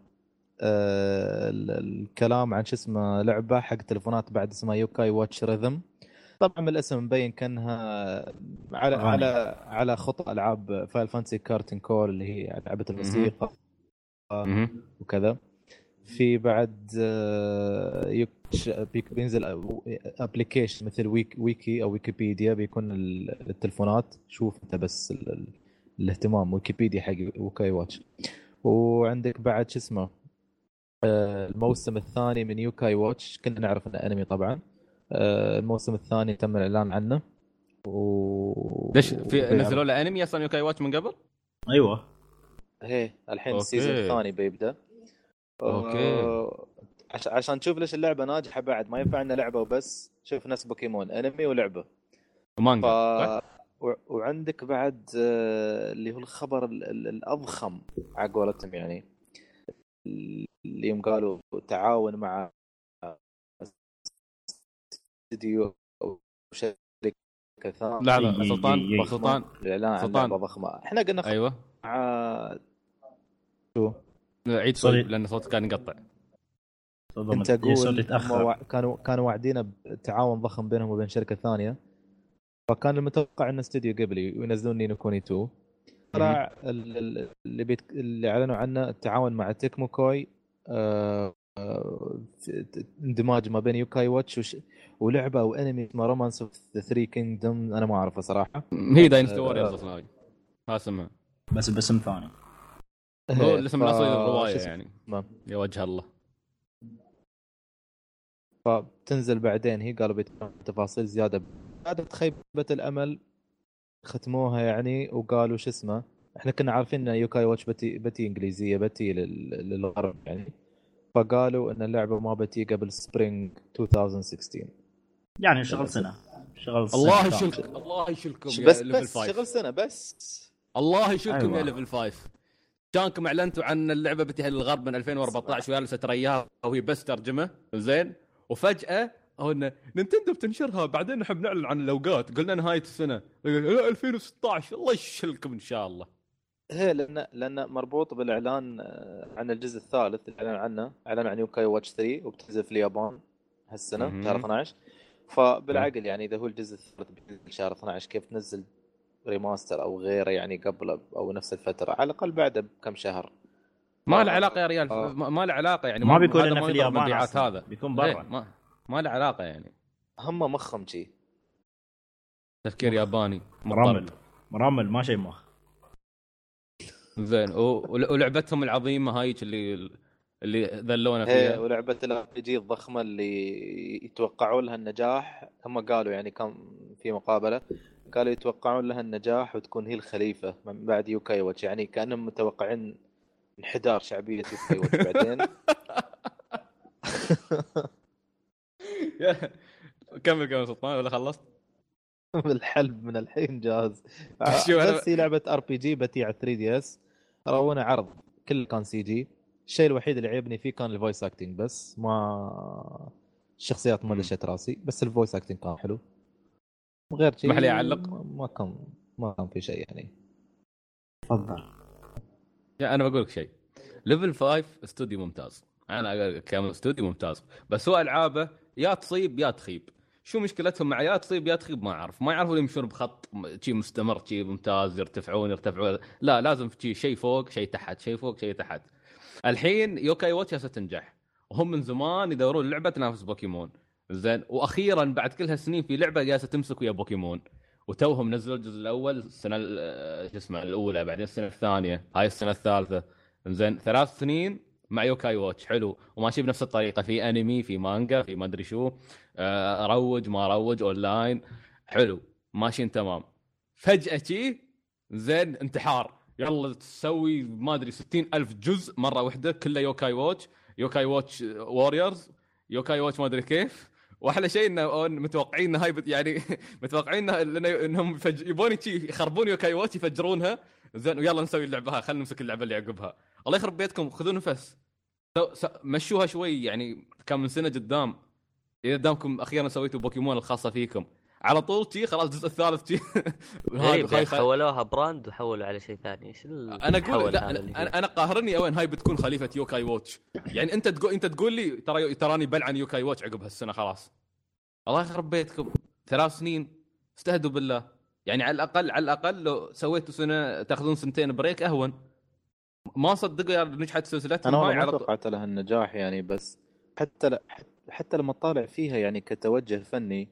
آه ال- الكلام عن شو اسمه لعبة حق تليفونات بعد اسمها Yo-kai Watch Rhythm طبعا من الاسم مبين كأنها على. على على خطى ألعاب Final Fantasy Curtain Call اللي هي لعبة الموسيقى. وكذا. في بعد آه، بينزل application مثل ويك ويكي أو ويكيبيديا بيكون ال- التلفونات. شوف أنت بس ال- ال- الاهتمام. ويكيبيديا حق Yo-kai Watch. وعندك بعد شو اسمه آه، الموسم الثاني من Yo-kai Watch. كنا نعرف إنه أنمي طبعا. آه، الموسم الثاني تم الإعلان عنه. و ليش في نزلوا له أنمي أصلا Yo-kai Watch من قبل؟ أيوه. هي الحين okay. ال season الثاني بيبدأ. okay. آه، عش... عشان تشوف ليش اللعبة ناجحة بعد ما ينفع عندنا لعبة وبس شوف نفس بوكيمون أنمي ولعبة. ف... مانجا صح؟ و... وعندك بعد آه، اللي هو الخبر ال... ال... الأضخم على قولتهم يعني. اللي يوم قالوا تعاون مع استديو أو شركة ثانية. لا لا سلطان سلطان. الإعلان سلطان. لعبة ضخمة. إحنا قلنا خ... أيوه. مع شو؟ عيد. سؤال لأن صوتك كان يقطع أنت صوت أقول كانوا كانوا واعدين بتعاون ضخم بينهم وبين شركة ثانية. فكان المتوقع إن استوديو قبلي وينزلون نينو كوني 2 طلع ال- ال- اللي بيت... اللي أعلنوا عنه التعاون مع Tecmo Koei آه، آه، اندماج ما بين Yo-kai Watch وش... ولعبة أو انمي اسمه Romance of the Three Kingdom أنا ما أعرفه صراحة. هي Dynasty آه، Warriors أصلا هاي. هذا أسمها. بس باسم ثاني. هو الاسم الأصلي للرواية؟ يعني. ما- يا وجه الله. فبتنزل بعدين هي قالوا عن تفاصيل زيادة. بعد خيبة الأمل ختموها يعني وقالوا شو اسمه إحنا كنا عارفين إن Yo-kai Watch بتي بتي إنجليزية بتي لل- للغرب يعني. فقالوا إن اللعبة ما بتي قبل spring 2016 يعني شغل سنة. شغل سنة. الله. يشلك الله يشلكم يا بس بس 5 شغل سنة بس. الله يشلكم أيوة. يا Level 5 كانكم اعلنتوا عن اللعبة بتنتهي للغرب من 2014 وجالسه ترياها وهي بس ترجمة. زين. وفجأة هو إن نينتندو بتنشرها. بعدين نحب نعلن عن الأوقات. قلنا نهايه السنة. لا 2016 الله يشلكم إن شاء الله. هي لأن لأن مربوط بالإعلان آه، عن الجزء الثالث. اللي اعلن عنه. اعلن عن Yo-kai Watch 3 وبتنزل في اليابان هالسنه. شهر 12 فبالعقل يعني إذا هو الجزء الثالث بينزل شهر 12 كيف تنزل remaster أو غيره يعني قبل أو نفس الفترة على الأقل بعده بكم شهر. ما له علاقة يا ريال آه. ما له علاقة يعني ما بيكون هذا لنا في اليابان. هذا. بيكون إيه، برا. ما ما له علاقة يعني. هم مخهم شي. تفكير ياباني مرمل مضطرب. مرمل ما شيء مخ. زين و- ولعبتهم العظيمة هايك اللي اللي ذلونا هي فيها. ولعبة ال RPG الضخمة اللي يتوقعون لها النجاح. هم قالوا يعني كان في مقابلة قالوا يتوقعون لها النجاح وتكون هي الخليفة من بعد Yo-kai Watch يعني كأنهم متوقعين انحدار شعبية Yo-kai Watch بعدين. كمل كمل سلطان ولا خلصت؟ الحلب من الحين جاهز. بس هي لعبة RPG بتي على 3 DS رونا عرض كل كان CG الشيء الوحيد اللي عيبني فيه كان ال voice acting بس ما الشخصيات ما. دشت راسي بس ال voice acting كان حلو. غير شيء اسمح لي أعلق؟ ما- كان ما كان في شيء يعني. تفضل. يا أنا بقول لك شيء. Level 5 استوديو ممتاز. أنا أقول لك كامل استوديو ممتاز. بس هو ألعابه يا تصيب يا تخيب. شو مشكلتهم مع يا تصيب يا تخيب ما أعرف. ما يعرفون يمشون بخط م- شي مستمر شي ممتاز يرتفعون يرتفعون. لا لازم شي شيء فوق شيء تحت شيء فوق شيء تحت. الحين Yo-kai Watch تنجح وهم من زمان يدورون لعبة تنافس بوكيمون. زين. وأخيرا بعد كل هالسنين في لعبة جالسة تمسك ويا بوكيمون. وتوهم نزلوا الجزء الأول السنة ال- آه، شو اسمه الأولى بعدين السنة الثانية. هاي السنة الثالثة. زين ثلاث سنين مع Yo-kai Watch. حلو. وماشي بنفس الطريقة. في أنمي في مانجا في ما أدري شو. آه، روج ما روج أونلاين. حلو. ماشيين تمام. فجأة شي زين انتحار. يلا تسوي ما أدري 60 ألف جزء مرة واحدة كله Yo-kai Watch. Yo-kai Watch Warriors Yo-kai Watch ما أدري كيف. واحلى شيء إنه متوقعين انه هاي يعني متوقعين إنهم يفج... يبون يخربون Yo-kai Watch يفجرونها. زين ويلا نسوي اللعبة هاي خلينا نمسك اللعبة اللي عقبها. الله يخرب بيتكم خذوا نفس. مشوها شوي يعني كان من سنة قدام. إذا دامكم أخيرا سويتوا بوكيمون الخاصة فيكم. على طول شي خلاص الجزء الثالث هاي- يعني حولوها brand وحولوا على شيء ثاني. إيش أنا أقول لا هذا أنا أنا قاهرني وين هاي بتكون خليفة Yo-kai Watch يعني أنت تقول أنت تقول لي ترى تراني بلعن Yo-kai Watch عقب هالسنة خلاص. الله يخرب بيتكم. ثلاث سنين. استهدوا بالله. يعني على الأقل على الأقل لو سويتوا سنة تأخذون سنتين break أهون. ما صدقوا يا نجحت سلسلتهم. أنا ما توقعت لها النجاح يعني بس حتى ل... حتى لما تطالع فيها يعني كتوجه فني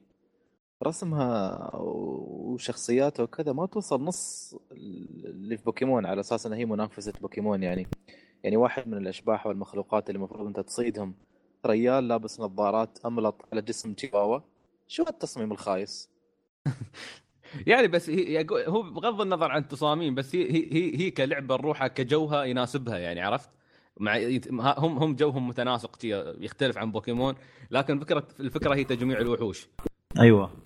رسمها وشخصياتها وكذا ما توصل نص اللي في بوكيمون على أساس انها هي منافسة بوكيمون يعني. يعني واحد من الأشباح والمخلوقات اللي المفروض أنت تصيدهم. ريال لابس نظارات أملط على جسم تشيواوا شو هالتصميم الخايس؟ يعني بس هي يقول- هو بغض النظر عن التصاميم بس هي هي هي, كلعبة روحها كجوها يناسبها يعني عرفت؟ مع هم هم جوهم متناسق يختلف عن بوكيمون. لكن فكرة الفكرة هي تجميع الوحوش. أيوه.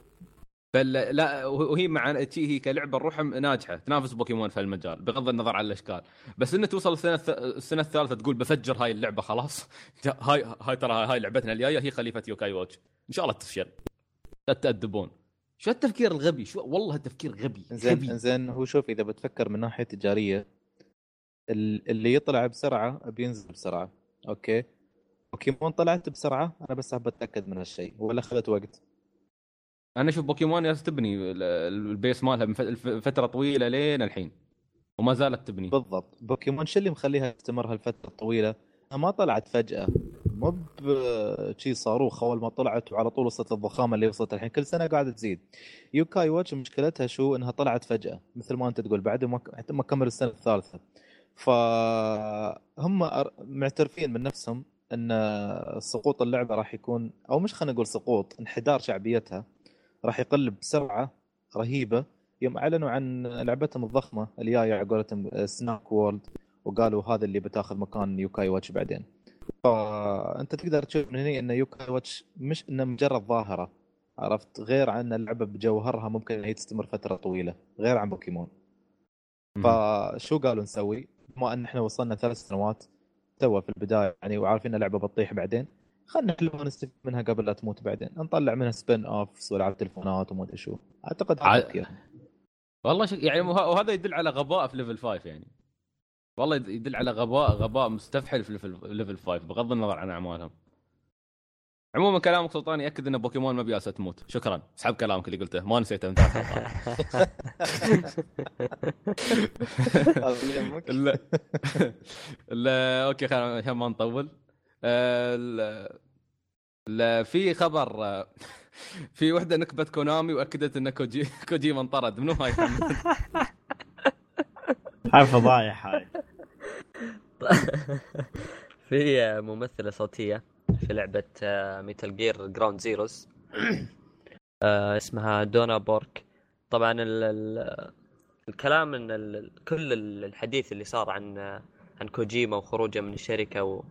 بل لا وهي مع هي كلعبة روحها ناجحة تنافس بوكيمون في المجال بغض النظر عن الأشكال. بس إنه توصل السنة السنة الثالثة تقول بفجر هاي اللعبة خلاص. هاي هاي ترى هاي لعبتنا الجاية هي خليفة Yo-kai Watch. إن شاء الله تفشل. لا تأدبون. شو التفكير الغبي؟ شو والله التفكير غبي زين غبي. زين هو شوف إذا بتفكر من ناحية تجارية ال- اللي يطلع بسرعة بينزل بسرعة أوكي؟ بوكيمون طلعت بسرعة أنا بس حاب أتأكد من هالشيء ولا اخذت وقت. أنا أشوف بوكيمون جالس تبني ال- ال- ال base مالها من فترة طويلة لين الحين وما زالت تبني. بالضبط. بوكيمون شو اللي مخليها تستمر هالفترة الطويلة؟ ما طلعت فجأة. مو بشي صاروخ أول ما طلعت وعلى طول وصلت للضخامة اللي وصلت الحين. كل سنة قاعدة تزيد. Yo-kai Watch مشكلتها شو؟ إنها طلعت فجأة مثل ما أنت تقول بعد ما حتى ما كمل السنة الثالثة. فهم معترفين من نفسهم إن سقوط اللعبة راح يكون أو مش خلينا نقول سقوط انحدار شعبيتها. راح يقل بسرعة رهيبة. يوم أعلنوا عن لعبتهم الضخمة اللي جاية على قولتهم Snack World وقالوا هذا اللي بتاخذ مكان Yo-kai Watch بعدين. فأنت تقدر تشوف من هنا إن Yo-kai Watch مش إنه مجرد ظاهرة عرفت؟ غير عن اللعبة بجوهرها ممكن ان هي تستمر فترة طويلة غير عن بوكيمون. فشو قالوا نسوي؟ بما إن إحنا وصلنا ثلاث سنوات تو في البداية يعني وعارفين اللعبة بتطيح بعدين. خلينا نحلبها ونستفيد منها قبل لا تموت بعدين. نطلع منها spin-offs والعاب تلفونات وما أدري شو. أعتقد ع- هذا التفكير والله شك... يعني وه- وهذا يدل على غباء في Level 5 يعني. والله يد- يدل على غباء غباء مستفحل في Level Level 5 بغض النظر عن أعمالهم. عموما كلامك سلطان يأكد إن بوكيمون ما بياسه تموت. شكرا. أسحب كلامك اللي قلته. ما نسيته لا. لا أوكي خلينا عشان ما نطول. آه، ال- ال- في خبر آه، في وحدة نكبت كونامي وأكدت إن كوجي كوجيما انطرد. منو هاي هاي فضايح هاي. في ممثلة صوتية في لعبة Metal Gear Ground Zeroes اسمها دونا بورك. طبعا ال ال الكلام إن ال كل الحديث اللي صار عن عن كوجيما وخروجه من الشركة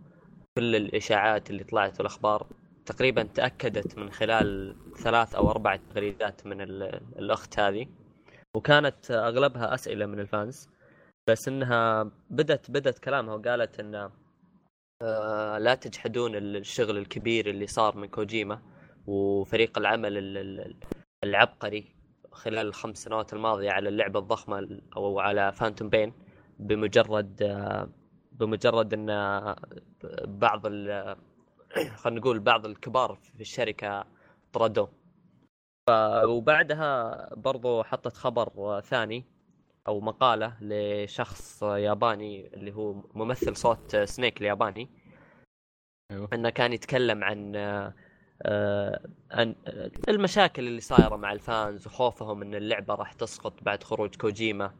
وكل الإشاعات اللي طلعت والأخبار تقريبا تأكدت من خلال ثلاث أو أربع تغريدات من ال- الأخت هذه. وكانت أغلبها أسئلة من الفانز بس إنها بدت بدت كلامها وقالت إن آه، لا تجحدون الشغل الكبير اللي صار من كوجيما وفريق العمل ال- ال- العبقري خلال الخمس سنوات الماضية على اللعبة الضخمة ال- أو على فانتوم بين بمجرد آه، بمجرد إن بعض ال- خلينا نقول بعض الكبار في الشركة طردوه. وبعدها برضو حطت خبر ثاني أو مقالة لشخص ياباني اللي هو ممثل صوت سنيك الياباني. أيوه. إنه كان يتكلم عن آه، عن المشاكل اللي صايرة مع الفانز وخوفهم إن اللعبة راح تسقط بعد خروج كوجيما.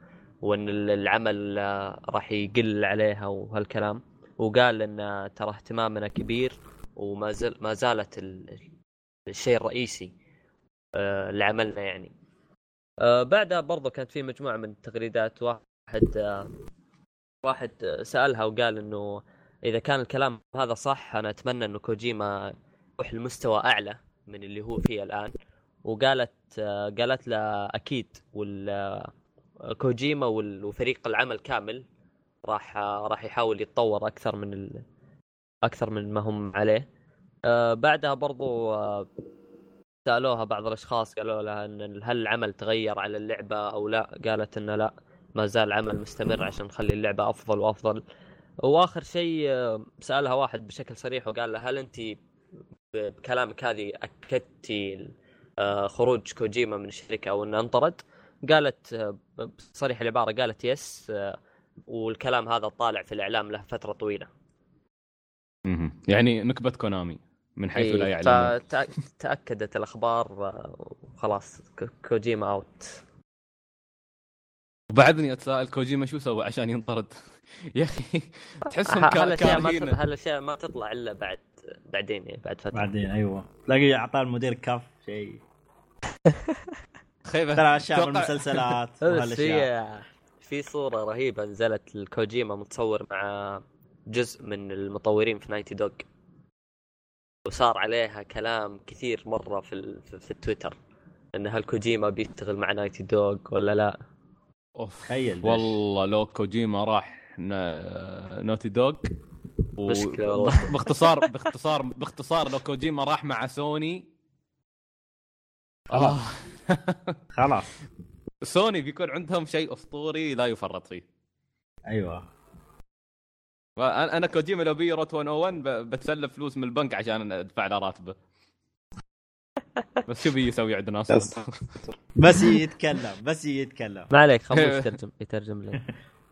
وإن العمل آه، راح يقل عليها وهالكلام. وقال إن ترى اهتمامنا كبير وما زال ما زالت ال- الشيء الرئيسي آه، لعملنا يعني. آه، بعدها برضو كانت في مجموعة من التغريدات. واحد واحد سألها وقال إنه إذا كان الكلام هذا صح أنا أتمنى إنه كوجيما يروح لمستوى أعلى من اللي هو فيه الآن. وقالت قالت له أكيد وال كوجيما وفريق العمل كامل راح راح يحاول يتطور أكثر من ال... أكثر من ما هم عليه. آه، بعدها برضو آه، سألوها بعض الأشخاص قالوا لها إن هل العمل تغير على اللعبة أو لا؟ قالت إنه لا ما زال العمل مستمر عشان نخلي اللعبة أفضل وأفضل. وآخر شيء آه، سألها واحد بشكل صريح وقال لها هل أنت بكلامك هذه أكدتي آه، خروج كوجيما من الشركة أو إنه انطرد؟ قالت آه، بصريح العبارة قالت يس آه، والكلام هذا طالع في الإعلام له فترة طويلة. يعني نكبة كونامي من حيث لا إيه، يعلمون. فتاكدت الأخبار آه، وخلاص كوجيما out وبعدني أتساءل كوجيما شو سوى عشان ينطرد؟ يا أخي تحسهم كارهين هالأشياء ما تطلع إلا بعد بعدين يعني بعد فترة. بعدين أيوه. تلاقي اعطاه المدير كف شيء. خيبه ترى أشياء بالمسلسلات في في صورة رهيبة نزلت الكوجيما متصور مع جزء من المطورين في Naughty Dog وصار عليها كلام كثير مرة في ال... في, التويتر. إن هل كوجيما بيشتغل مع Naughty Dog ولا لا؟ أوف تخيل. والله لو كوجيما راح نا- Naughty Dog و- مشكلة والله. باخ- باختصار باختصار باختصار لو كوجيما راح مع سوني. آه. خلاص سوني بيكون عندهم شيء أسطوري لا يفرط فيه أيوه أنا أنا كوجيما لو بي روت 101 ب- بتسلف فلوس من البنك عشان أدفع له راتبه بس شو بي يسوي عندنا بس. أصلا بس يتكلم بس يتكلم ما عليك خلص يترجم يترجم لي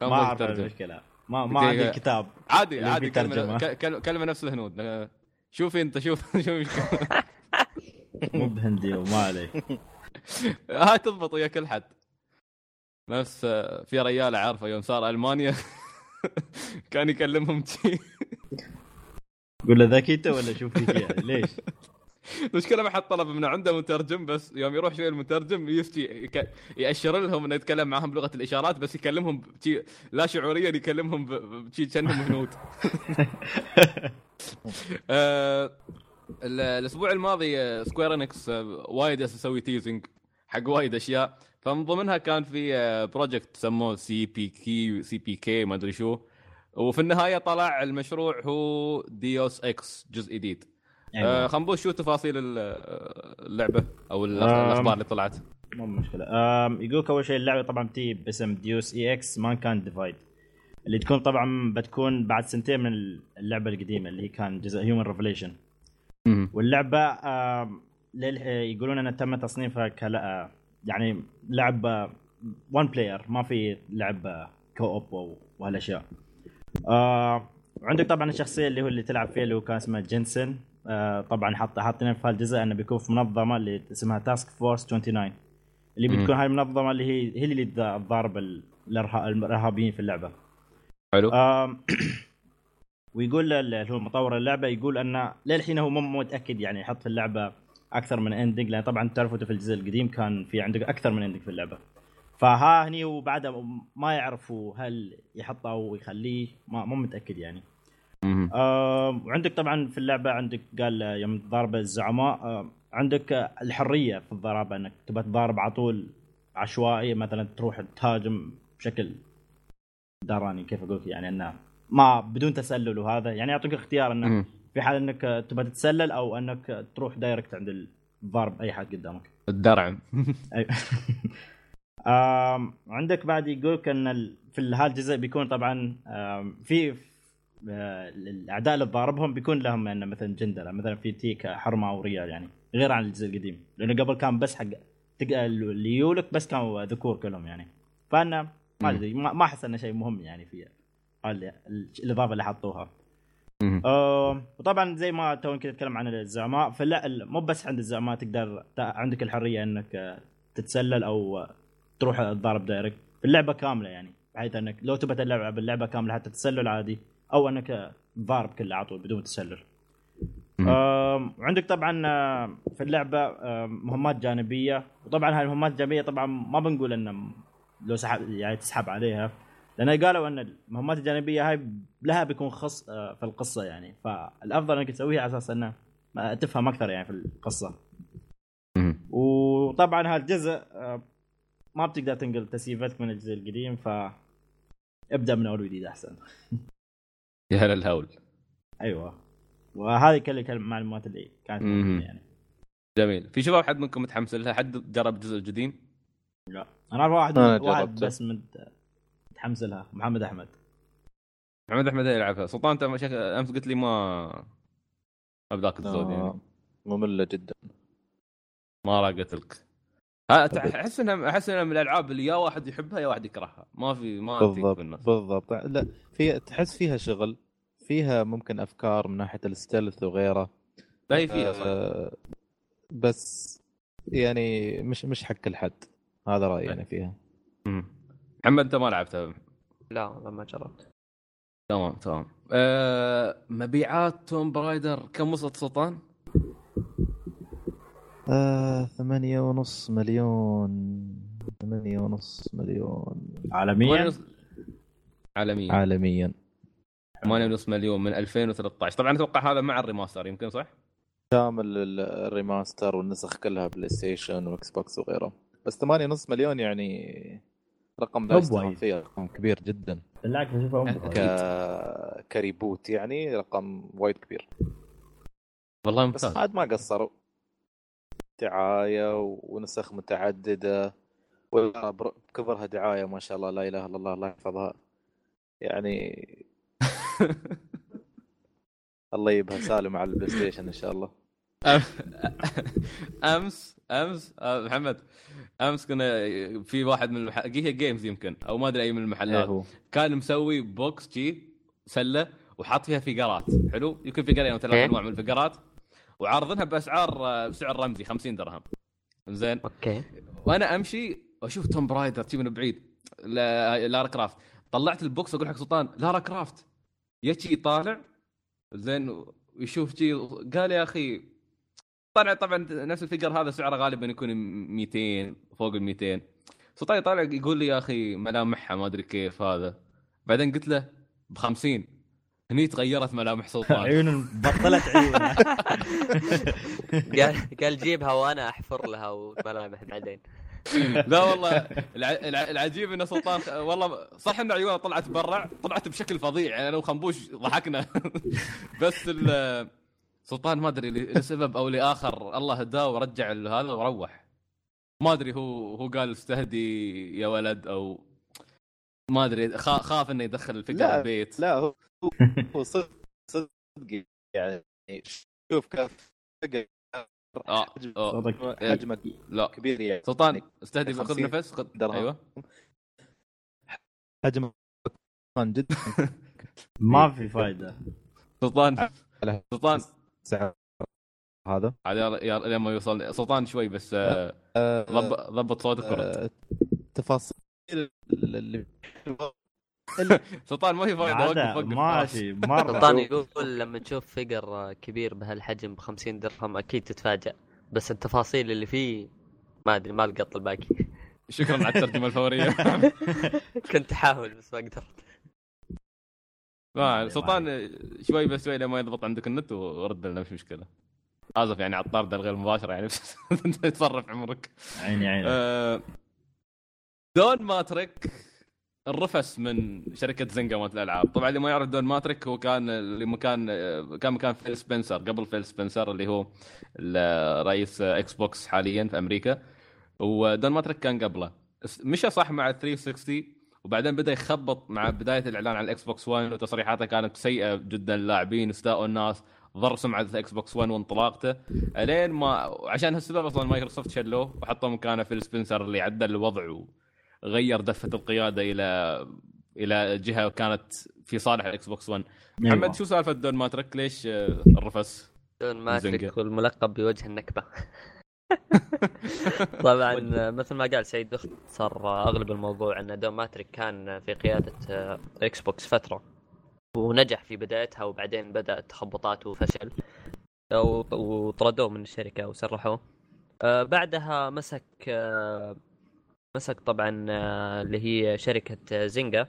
ما أعرف. المشكلة ما ما. عندي الكتاب عادي عادي. كلمه كلمه كلمة نفس الهنود آه، شوفي أنت شوف شوف. مو بهندي وما عليك هاي تضبط ويا كل حد. نفس آه، في ريال عارفه يوم صار ألمانيا. كان يكلمهم شي. قول له ذكيته ولا شوف يعني ليش؟ المشكلة ما حد طلب من عنده مترجم بس يوم يروح شوي المترجم يفتي يأشر لهم إنه يتكلم معهم بلغة الإشارات بس يكلمهم بشي لا شعوريا يكلمهم بشي كأنهم هنود. آه، الأسبوع الماضي آه، Square Enix آه، وايد تسوي teasing حق وايد أشياء. فمن ضمنها كان في آه، project سموه سي بي كي سي بي كي ما أدري شو. وفي النهاية طلع المشروع هو Deus Ex جزء جديد. آه أيوة. خنبوش شو تفاصيل ال- اللعبة أو. الأخبار اللي طلعت. مو مشكلة. أم يقولك أول شيء اللعبة طبعا بتي باسم Deus Ex Mankind Divided اللي تكون طبعا بتكون بعد سنتين من اللعبة القديمة اللي هي كان جزء Human Revolution. واللعبة يقولون انها تم تصنيفها كلا يعني لعبه one player ما في لعب co-op وهالأشياء. وعندك طبعا الشخصيه اللي هو اللي تلعب فيها اللي هو كان اسمه جنسن آه طبعا حاط حاطين في هالجزء إنه بيكون في منظمة اللي اسمها Task Force 29 اللي. بتكون هاي المنظمة اللي هي هي اللي تض- تضارب الإرهابيين في اللعبة. حلو. ويقول اللي هو مطور اللعبة يقول انه للحين هو مو متأكد يعني يحط في اللعبة أكثر من ending لأن طبعا تعرفوا في الجزء القديم كان في عندك أكثر من ending في اللعبة فها هني وبعدها ما يعرفوا هل يحطه أو يخليه ما مو متأكد يعني. آم، وعندك طبعا في اللعبة عندك قال يوم تضارب الزعماء آم، عندك الحرية في الضرابه أنك تبى تضارب على طول عشوائي مثلا تروح تهاجم بشكل داراني كيف أقول يعني أنه ما بدون تسلل وهذا. يعني يعطيك اختيار إنه. في حال إنك تبى تتسلل أو إنك تروح direct عند الضارب أي حد قدامك. الدرع. عندك بعد يقولك إن في هذا الجزء بيكون طبعا في آه، الأعداء اللي تضاربهم بيكون لهم يعني مثلا جندر مثلا في تيك حرمة أو ريال يعني غير عن الجزء القديم. لأنه قبل كان بس حق اللي يولك بس كانوا ذكور كلهم يعني. فانا ما أدري ما أحس إنه شيء مهم يعني في هال- الإضافة اللي حطوها. آه، وطبعا زي ما تو كنت اتكلم عن الزعماء فلا مو بس عند الزعماء تقدر عندك الحرية إنك آه، تتسلل أو آه، تروح تضارب direct في اللعبه كاملة يعني بحيث إنك لو تبى تلعب اللعبه كاملة حتى تسلل عادي أو إنك آه، تضارب كله على طول بدون تسلل. وعندك طبعا آه، في اللعبة مهمات جانبية. وطبعا هاي المهمات الجانبية طبعا ما بنقول ان لو سحب يعني تسحب عليها. لأن قالوا أن المهمات الجانبية هاي لها بيكون خص آه، في القصة يعني. فالأفضل إنك تسويها على أساس إنه ما تفهم أكثر يعني في القصة. وطبعا هالجزء آه، ما بتقدر تنقل تسييفاتك من الجزء القديم ف ابدأ من أول وجديد أحسن. يا هلا الهول. أيوه. وهذه كل المعلومات اللي كانت يعني. جميل. في شباب حد منكم متحمس لها؟ حد جرب الجزء الجديد لا. أنا أعرف واحد واحد. بس مت- متحمس لها. محمد أحمد. محمد أحمد يلعبها. سلطان أنت شك- أمس قلت لي ما ما بذاك الزود يعني. آه، مملة جدا. ما راقت لك. أحس انها أحس إنها من الألعاب اللي يا واحد يحبها يا واحد يكرهها. ما في ما بالضبط بالضبط. لا في تحس فيها شغل فيها ممكن أفكار من ناحية ال stealth وغيره. لا هي فيها صح. آه، بس يعني مش مش حق كل حد هذا رأيي يعني فيها. مم. محمد انت ما لعبتها؟ لا والله ما جربت. تمام تمام. أه مبيعات Tomb Raider كم وصلت سلطان؟ آه ثمانية ونص مليون. ثمانية ونص مليون. عالميا؟ عالميا. عالميا. 8.5 مليون من 2013 طبعا أتوقع هذا مع ال remaster يمكن صح؟ شامل ال- ال remaster والنسخ كلها بلاي ستيشن وإكس بوكس وغيره بس ثمانية ونص مليون يعني رقم لا. فيه رقم كبير جدا. بالعكس أشوفه ك... ك reboot يعني رقم وايد كبير. والله بس ممتاز. عاد ما قصروا. دعاية ونسخ متعددة. وكبرها دعاية ما شاء الله لا إله إلا الله الله يحفظها. يعني الله يجيبها سالم على البلاي ستيشن إن شاء الله. أمس أمس آه، محمد. أمس كنا في واحد من المح... هي Games يمكن أو ما أدري أي من إيه المحلات هو. كان مسوي box جي سلة وحاط فيها فيجرات حلو؟ يمكن فيجرين أو ثلاث إيه. أنواع من الفيجرات وعارضينها بأسعار آه، بسعر رمزي 50 درهم. زين. okay. وأنا أمشي وأشوف Tomb Raider تجي من بعيد. لا- لارا كروفت طلعت ال box أقول حق سلطان لارا كروفت يجي طالع زين ويشوف جي قال يا أخي طلع طبعا نفس ال figure هذا سعره غالبا يكون 200 فوق ال 200 سلطان طالع يقول لي يا أخي ملامحها ما أدري كيف هذا. بعدين قلت له ب 50 هني تغيرت ملامح سلطان عيون بطلت عيونها قال قال جيبها وأنا أحفر لها وملامح بعدين. لا والله الع... الع... العجيب إن سلطان والله صح إن عيونه طلعت برع طلعت بشكل فظيع. يعني أنا وخنبوش ضحكنا. بس ال... سلطان ما أدري لسبب أو لآخر الله هداه ورجع هذا وروح. ما أدري هو هو قال استهدي يا ولد أو ما أدري خا... خاف إنه يدخل الفكرة لا، البيت. لا هو هو صدق صدق يعني شوف كيف آه حجم آه. حجمه لا. كبير يعني سلطان استهدي خذ 50 نفس خذ. أيوه. حجمه كان جدا. ما في فايدة. سلطان سلطان سعر هذا؟ عاد لما يوصل. سلطان شوي بس آه، آه، ضبط صوتك ورد آه، تفاصيل اللي سلطان ما في وقف ماشي مرة. سلطان يقول لما تشوف فيجر كبير بهالحجم ب 50 درهم أكيد تتفاجأ بس التفاصيل اللي فيه ما أدري ما لقط الباقي. شكرا على الترجمة الفورية. كنت أحاول بس ما قدرت. ما سلطان شوي بس شوي لما يضبط عندك النت ورد لنا مش مشكلة. آسف يعني على الطارده الغير مباشره يعني تصرف عمرك. عيني عيني. آه، دون ماتريك الرفس من شركة زنجا مالت الألعاب. طبعا اللي ما يعرف دون ماتريك هو كان اللي مكان كان مكان فيل سبنسر قبل فيل سبنسر اللي هو رئيس إكس بوكس حاليا في أمريكا. ودون ماتريك كان قبله. مشى صح مع 360 وبعدين بدأ يخبط مع بداية الإعلان عن الإكس بوكس 1 وتصريحاته كانت سيئة جدا اللاعبين استاءوا الناس ضر سمعة ال Xbox 1 وانطلاقته الين ما عشان هالسبب أصلا مايكروسوفت شلوه وحطوا مكانه فيل سبنسر اللي عدل الوضع وغير دفة القيادة إلى إلى جهة كانت في صالح ال Xbox 1 أيوة. محمد شو سالفة دون ماتريك ليش آه، الرفس؟ دون ماتريك. والملقب بوجه النكبة طبعا مثل ما قال سعيد باختصار أغلب الموضوع إن دون ماتريك كان في قيادة آه، Xbox فترة. ونجح في بدايتها وبعدين بدات تخبطات وفشل. وطردوه من الشركة وسرحوه آه، بعدها مسك آه، مسك طبعا آه، اللي هي شركة آه،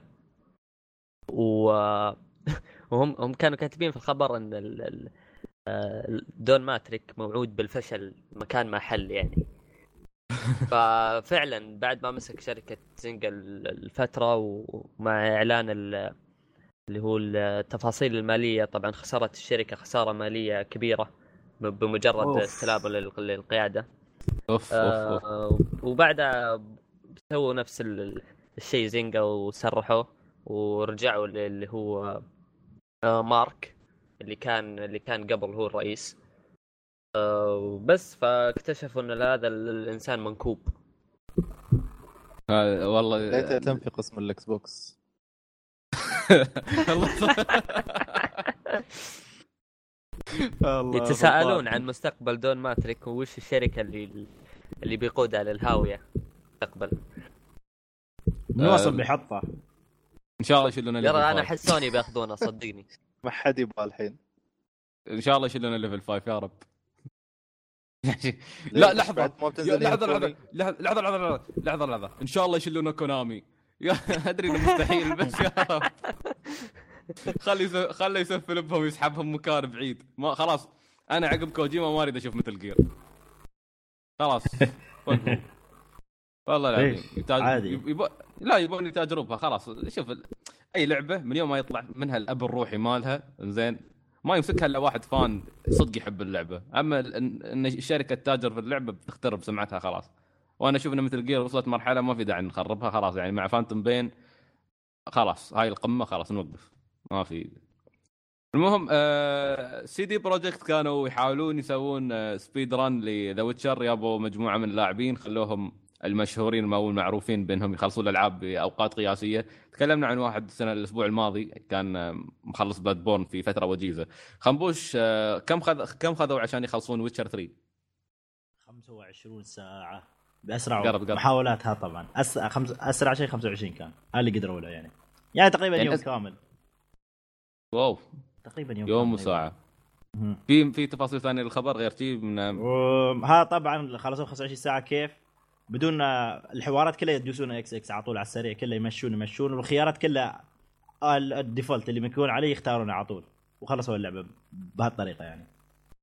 و وهم هم كانوا كاتبين في الخبر إن آه، دون ماتريك موعود بالفشل مكان ما حل يعني. ففعلا بعد ما مسك شركة زنجا ال- الفترة ومع إعلان ال- اللي هو التفاصيل المالية طبعا خسرت الشركة خسارة مالية كبيرة بمجرد أوف. لل- للقيادة. أوف أوف أوف. آه وبعدها سووا نفس ال- الشيء زنجا وسرحوه ورجعوا اللي هو آه مارك. اللي كان اللي كان قبل هو الرئيس. آه بس فاكتشفوا إن هذا ال- الإنسان منكوب. آه، والله لا تم في قسم ال X box. والله. الله يتساءلون. عن مستقبل دون ماتريك وش الشركة اللي اللي بيقودها للهاوية مستقبل؟ من وصل بيحطها. إن شاء الله يشيلون يرى أنا 5 أحس سوني بياخذونه صدقني. ما حد يبغى الحين. إن شاء الله يشيلون Level 5 يا رب. لا؟ لحظة. لحظة لحظة؟ لحظة لحظة لحظة لحظة. إن شاء الله يشيلونه كونامي يا أدري إنه مستحيل بس يا رب. خلي خلي يسفل بهم يسحبهم مكان بعيد. ما خلاص. أنا عقب كوجيما ما أريد أشوف مثل جير خلاص. والله العظيم؟ يتاج... عادي. يب... لا يبون تجربها خلاص شوف أي لعبة من يوم ما يطلع منها الأب الروحي مالها زين ما يمسكها إلا واحد fan صدق يحب اللعبة. أما ان الشركة تاجر في اللعبة بتخترب سمعتها خلاص. وأنا أشوف إن Metal Gear وصلت مرحلة ما في داعي نخربها خلاص. يعني مع Phantom Pain خلاص. هاي القمة خلاص نوقف. ما في. المهم آه CD Projekt كانوا يحاولون يسوون آه speed run ل The Witcher يابوا مجموعة من اللاعبين خلوهم المشهورين أو المعروفين بأنهم يخلصون الألعاب بأوقات قياسية. تكلمنا عن واحد السنة الأسبوع الماضي كان مخلص Bloodborne في فترة وجيزة. خنبوش آه كم خذ كم خذوا عشان يخلصون Witcher 3 25 ساعة. بأسرع قرب- قرب. محاولاتها طبعا. أس... خمس... أسرع شيء 25 كان. اللي قدروا له يعني. يعني تقريبا يعني يوم أس- كامل. wow. تقريبا يوم يوم كامل. وساعة. في في تفاصيل ثانية للخبر غير شيء من ها طبعا خلصوا 25 ساعة كيف؟ بدون الحوارات كلها يدوسون X X على طول على السريع كلها يمشون يمشون والخيارات كلها ال- ال default اللي مكون عليه يختارونه على طول. وخلصوا اللعبة بهالطريقة يعني.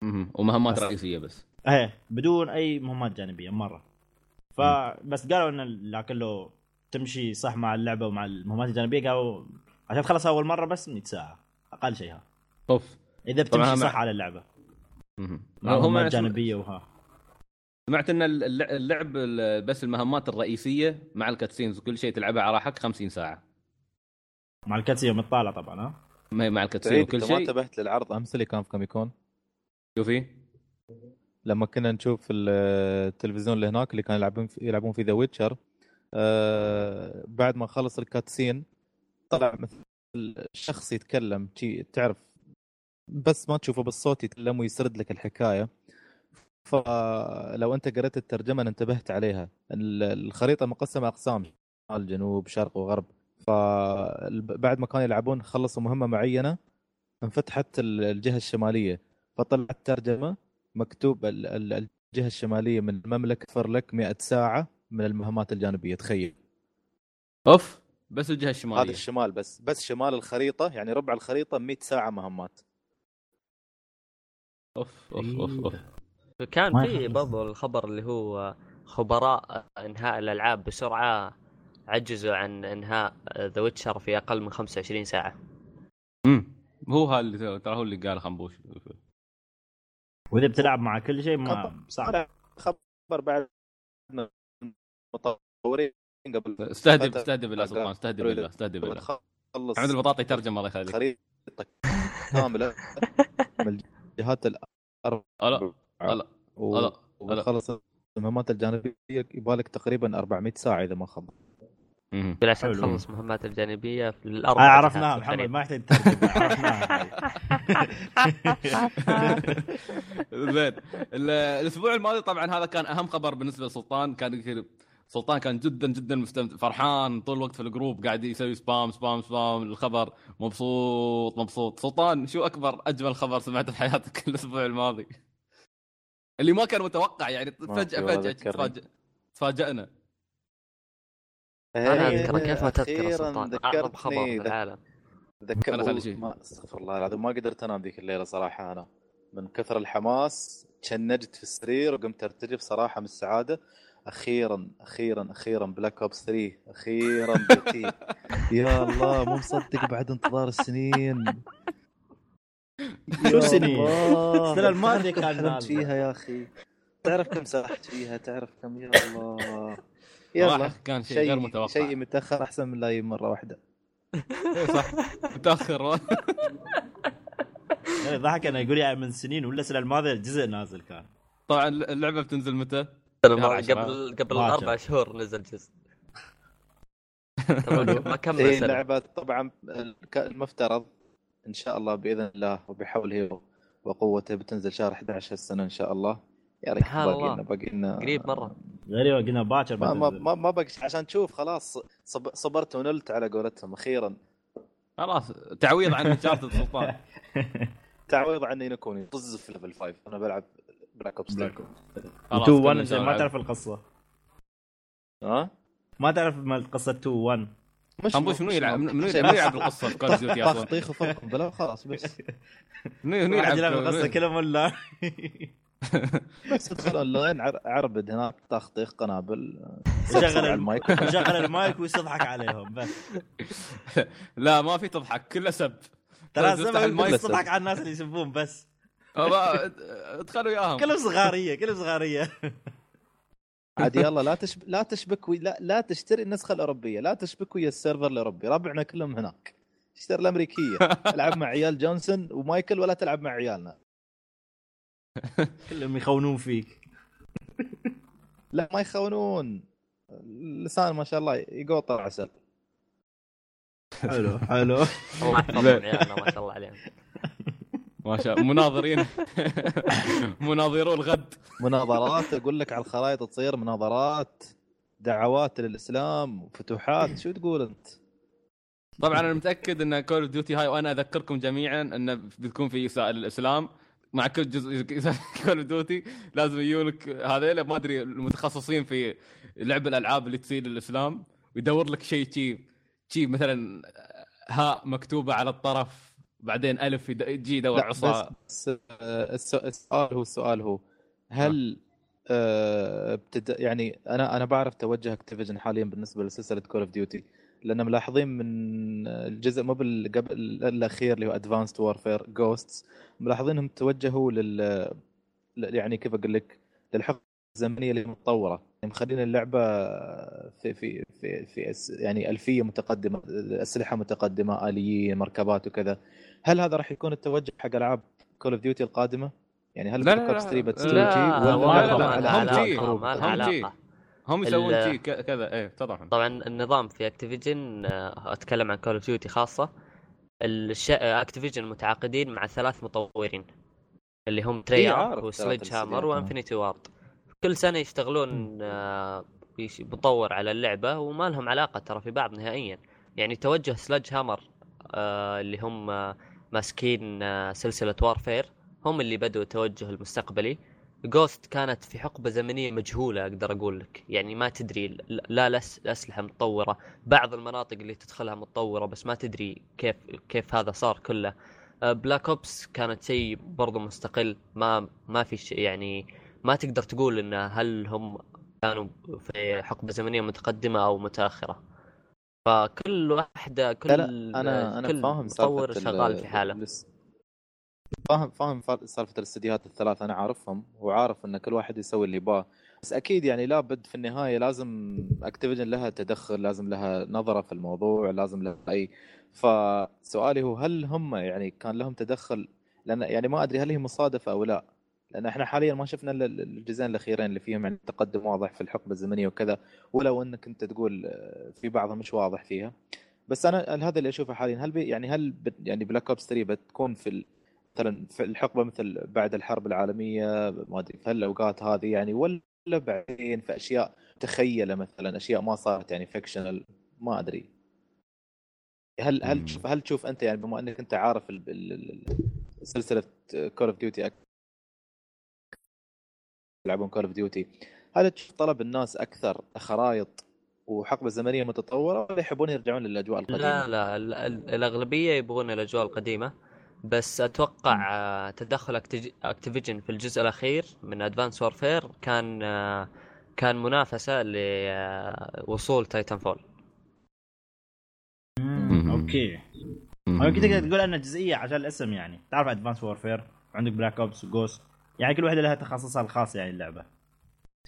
مهم. ومهمات. رئيسية بس. إيه بدون أي مهمات جانبية مرة. فبس قالوا إن لكن لو تمشي صح مع اللعبة ومع المهمات الجانبية قالوا عشان تخلصها أول مرة بس 100 ساعة أقل شيء ها. أوف. إذا بتمشي مع- صح على اللعبة. مهم. مع هم مهمات جانبية وها. سمعت إن الل- اللعب ال- بس المهمات الرئيسية مع ال cutscenes وكل شيء تلعبها على راحتك 50 ساعة. مع ال cutscene يوم تطالع طبعا ها؟ ما مع ال cutscene وكل انت ما شيء. انتبهت للعرض أمس اللي كان في Comic Con شوفي لما كنا نشوف ال- التلفزيون اللي هناك اللي كانوا يلعبون في يلعبون في The Witcher آه بعد ما خلص ال cutscene طلع مثل شخص يتكلم تعرف بس ما تشوفه بالصوت يتكلم ويسرد لك الحكاية. فلو أنت قريت الترجمة أنا انتبهت عليها. ال- الخريطة مقسمة أقسام شمال جنوب شرق وغرب. فبعد ما كانوا يلعبون خلصوا مهمة معينة انفتحت ال- الجهة الشمالية. فطلعت ترجمة مكتوب ال- ال- الجهة الشمالية من المملكة توفر لك 100 ساعة من المهمات الجانبية. تخيل. أوف بس الجهة هذا الشماليه الشمال بس. بس شمال الخريطة يعني ربع الخريطة 100 ساعة مهمات. أوف أوف أوف أوف. كان في. برضو الخبر اللي هو خبراء إنهاء الألعاب بسرعة عجزوا عن إنهاء ذا ويتشر في أقل من 25 ساعة. امم هو هذا اللي ترى هو اللي قال خنبوش وإذا بتلعب مع كل شيء ما صعب. خبر بعد المطورين قبل استهدف استهدف بالله سلطان استهدف بالله استهدف بالله. تخلص حمد البطاطي ترجم الله يخليك. خريطة كاملة من الجهات الاربع ألا ألا وخلص المهمات الجانبية يبالك تقريبا 400 ساعة إذا ما خاب مهم. عشان. تخلص مهمات الجانبية في آه الاربع عرفناها محمد. ما يحتاج عرفناها. زين. ال- الأسبوع الماضي طبعا هذا كان أهم خبر بالنسبة لسلطان. كان سلطان كان جدا جدا مستمتع. فرحان طول الوقت في ال group قاعد يسوي spam spam spam الخبر مبسوط مبسوط. سلطان شو أكبر أجمل خبر سمعته في حياتك الأسبوع الماضي؟ اللي ما كان متوقع يعني فجأة فجأة ذكرني. تفاجئ تفاجئنا. أنا إيه، اذكر كيف ما تذكر سلطان. أعظم خبر في العالم. ذكر أنا خلي شيء. ما استغفر الله العظيم ما قدرت أنام ذيك الليلة صراحة أنا. من كثر الحماس تشنجت في السرير وقمت ارتجف صراحة من السعادة. أخيرا أخيرا أخيرا Black Ops 3 أخيرا بيتي يا الله مو مصدق بعد انتظار السنين. شو؟ الله. السنة الماضية كان حلمت. فيها يا أخي؟ تعرف كم سرحت فيها؟ تعرف كم؟ يا الله. يلا. كان شيء غير شيء متوقع. شيء متأخر أحسن من لا مرة واحدة. إيه صح. متأخر. يعني ضحك أنا يقول يعني من سنين ولا السنة الماضية الجزء نازل كان. طبعا اللعبة بتنزل متى؟ قبل قبل أربع. شهور نزل جزء. ما- كمل سنه اللعبة طبعا الك- المفترض. إن شاء الله بإذن الله وبحوله وقوته بتنزل شهر 11 السنة إن شاء الله. يا ريت باقي. لنا باقي لنا قريب مرة. غريبه قلنا باكر ما ما. ما, ما باقي عشان تشوف خلاص صب صبرت ونلت على قولتهم أخيرا. خلاص تعويض عن Uncharted سلطان تعويض عن Ni no Kuni طز في Level 5 أنا بلعب Black Ops Black 2 خلاص، 2 كلنا 1 زين ما. تعرف القصة. ها؟ ما تعرف مال قصه 2 1 مش خنبوش منو يلعب؟ منو يلعب القصة في Call of Duty أصلا؟ تخطيخ وفرق بلا خلاص بس. منو منو يلعب يلعب القصة كلهم ولا؟ بس تدخل أونلاين عر- عربد هناك تخطيخ قنابل وشغل على الم- المايك. وشغل المايك ويضحك عليهم بس. لا ما في تضحك كله سب. ترى المايك. تضحك على الناس اللي يسبون بس. أدخلوا وياهم. كلهم صغارية كلهم صغارية. عاد يلا لا تشب... لا تشبك وي... لا لا تشتري النسخة الأوروبية لا تشبك ويا ال server الأوروبي ربعنا كلهم هناك. اشتري الأمريكية العب مع عيال جونسون ومايكل ولا تلعب مع عيالنا. كلهم يخونون فيك. لا ما يخونون. اللسان ما شاء الله يقوطر عسل حلو حلو. الله يحفظهم عيالنا ما شاء الله عليهم. ما شاء الله. مناظرين. مناظرو الغد. مناظرات أقول لك على الخرائط تصير مناظرات دعوات للإسلام وفتوحات شو تقول أنت؟ طبعا أنا متأكد إن Call of Duty هاي وأنا أذكركم جميعا انه بتكون في إساءة للإسلام. مع كل جزء Call of Duty لازم يجونك هذيلا ما أدري المتخصصين في لعب الألعاب اللي تسيء للإسلام. ويدور لك شيء شي شي مثلا هاء مكتوبة على الطرف. بعدين ألف يجي يدور لا عصا. بس الس- السؤال هو السؤال هو هل ابتدى يعني أنا أنا بعرف توجه Activision حاليا بالنسبة لسلسلة Call of Duty لأن ملاحظين من الجزء مو بال- قبل الأخير اللي هو Advanced Warfare Ghosts ملاحظين انهم توجهوا لل يعني كيف أقول لك للحقبه الزمنيه اللي متطورة يعني مخلين اللعبة في في في, في أس- يعني ألفية متقدمة أسلحة متقدمة آليين مركبات وكذا هل هذا راح يكون التوجه حق ألعاب Call of Duty القادمة؟ يعني هل لا، لا، Black Ops لا. 3 بتسوي لا، شيء لا ولا لا، لا، لا، هم جي. لها هم جي. هم يسوون ك- كذا إيه تفضل طبعا النظام في Activision أتكلم عن Call of Duty خاصة الش... Activision متعاقدين مع ثلاث مطورين اللي هم Treyarch عارف و Sledgehammer. و Infinity Ward كل سنة يشتغلون آه، مطور على اللعبة وما لهم علاقة ترى في بعض نهائيا. يعني توجه Sledgehammer آه، اللي هم آه، ماسكين سلسلة Warfare هم اللي بدوا التوجه المستقبلي. Ghosts كانت في حقبة زمنية مجهولة أقدر أقول لك. يعني ما تدري لا لس اسلحه متطورة. بعض المناطق اللي تدخلها متطورة بس ما تدري كيف كيف هذا صار كله. Black Ops كانت شيء برضو مستقل ما ما في شيء يعني ما تقدر تقول إن هل هم كانوا في حقبة زمنية متقدمة أو متأخرة. فكل واحدة كل لا لا أنا أنا كل فاهم مطور شغال ال- في حاله. فاهم فاهم فا- سالفة الاستديوهات الثلاث أنا عارفهم وعارف إن كل واحد يسوي اللي يباه. بس أكيد يعني لابد في النهاية لازم أكتيفيجن لها تدخل لازم لها نظرة في الموضوع لازم لها أي. فسؤالي هو هل هم يعني كان لهم تدخل؟ لأن يعني ما أدري هل هي مصادفة أو لا. لأن إحنا حاليا ما شفنا الجزئين الأخيرين اللي فيهم يعني تقدم واضح في الحقبة الزمنية وكذا ولو إنك أنت تقول آه، في بعضها مش واضح فيها. بس أنا هذا اللي أشوفه حاليا. هل بي يعني هل بت يعني Black Ops 3 بتكون في مثلا في الحقبة مثل بعد الحرب العالمية ما أدري في هالأوقات هذه يعني ولا بعدين في أشياء تخيله مثلا أشياء ما صارت يعني fictional ما أدري. هل هل. تشوف هل تشوف أنت يعني بما إنك أنت عارف سلسلة Call of Duty يلعبون Call of Duty هل تشوف طلب الناس أكثر خرائط وحقبة زمنية متطورة ولا يحبون يرجعون للأجواء القديمة؟ لا لا ال- ال- الأغلبية يبغون الأجواء القديمة. بس أتوقع تدخل Activision في الجزء الأخير من Advanced Warfare كان كان منافسة لوصول Titanfall okay. أو يمكن تقدر تقول أنها جزئية عشان الاسم يعني. تعرف Advanced Warfare وعندك Black Ops و Ghosts يعني كل واحدة لها تخصصها الخاص يعني اللعبة.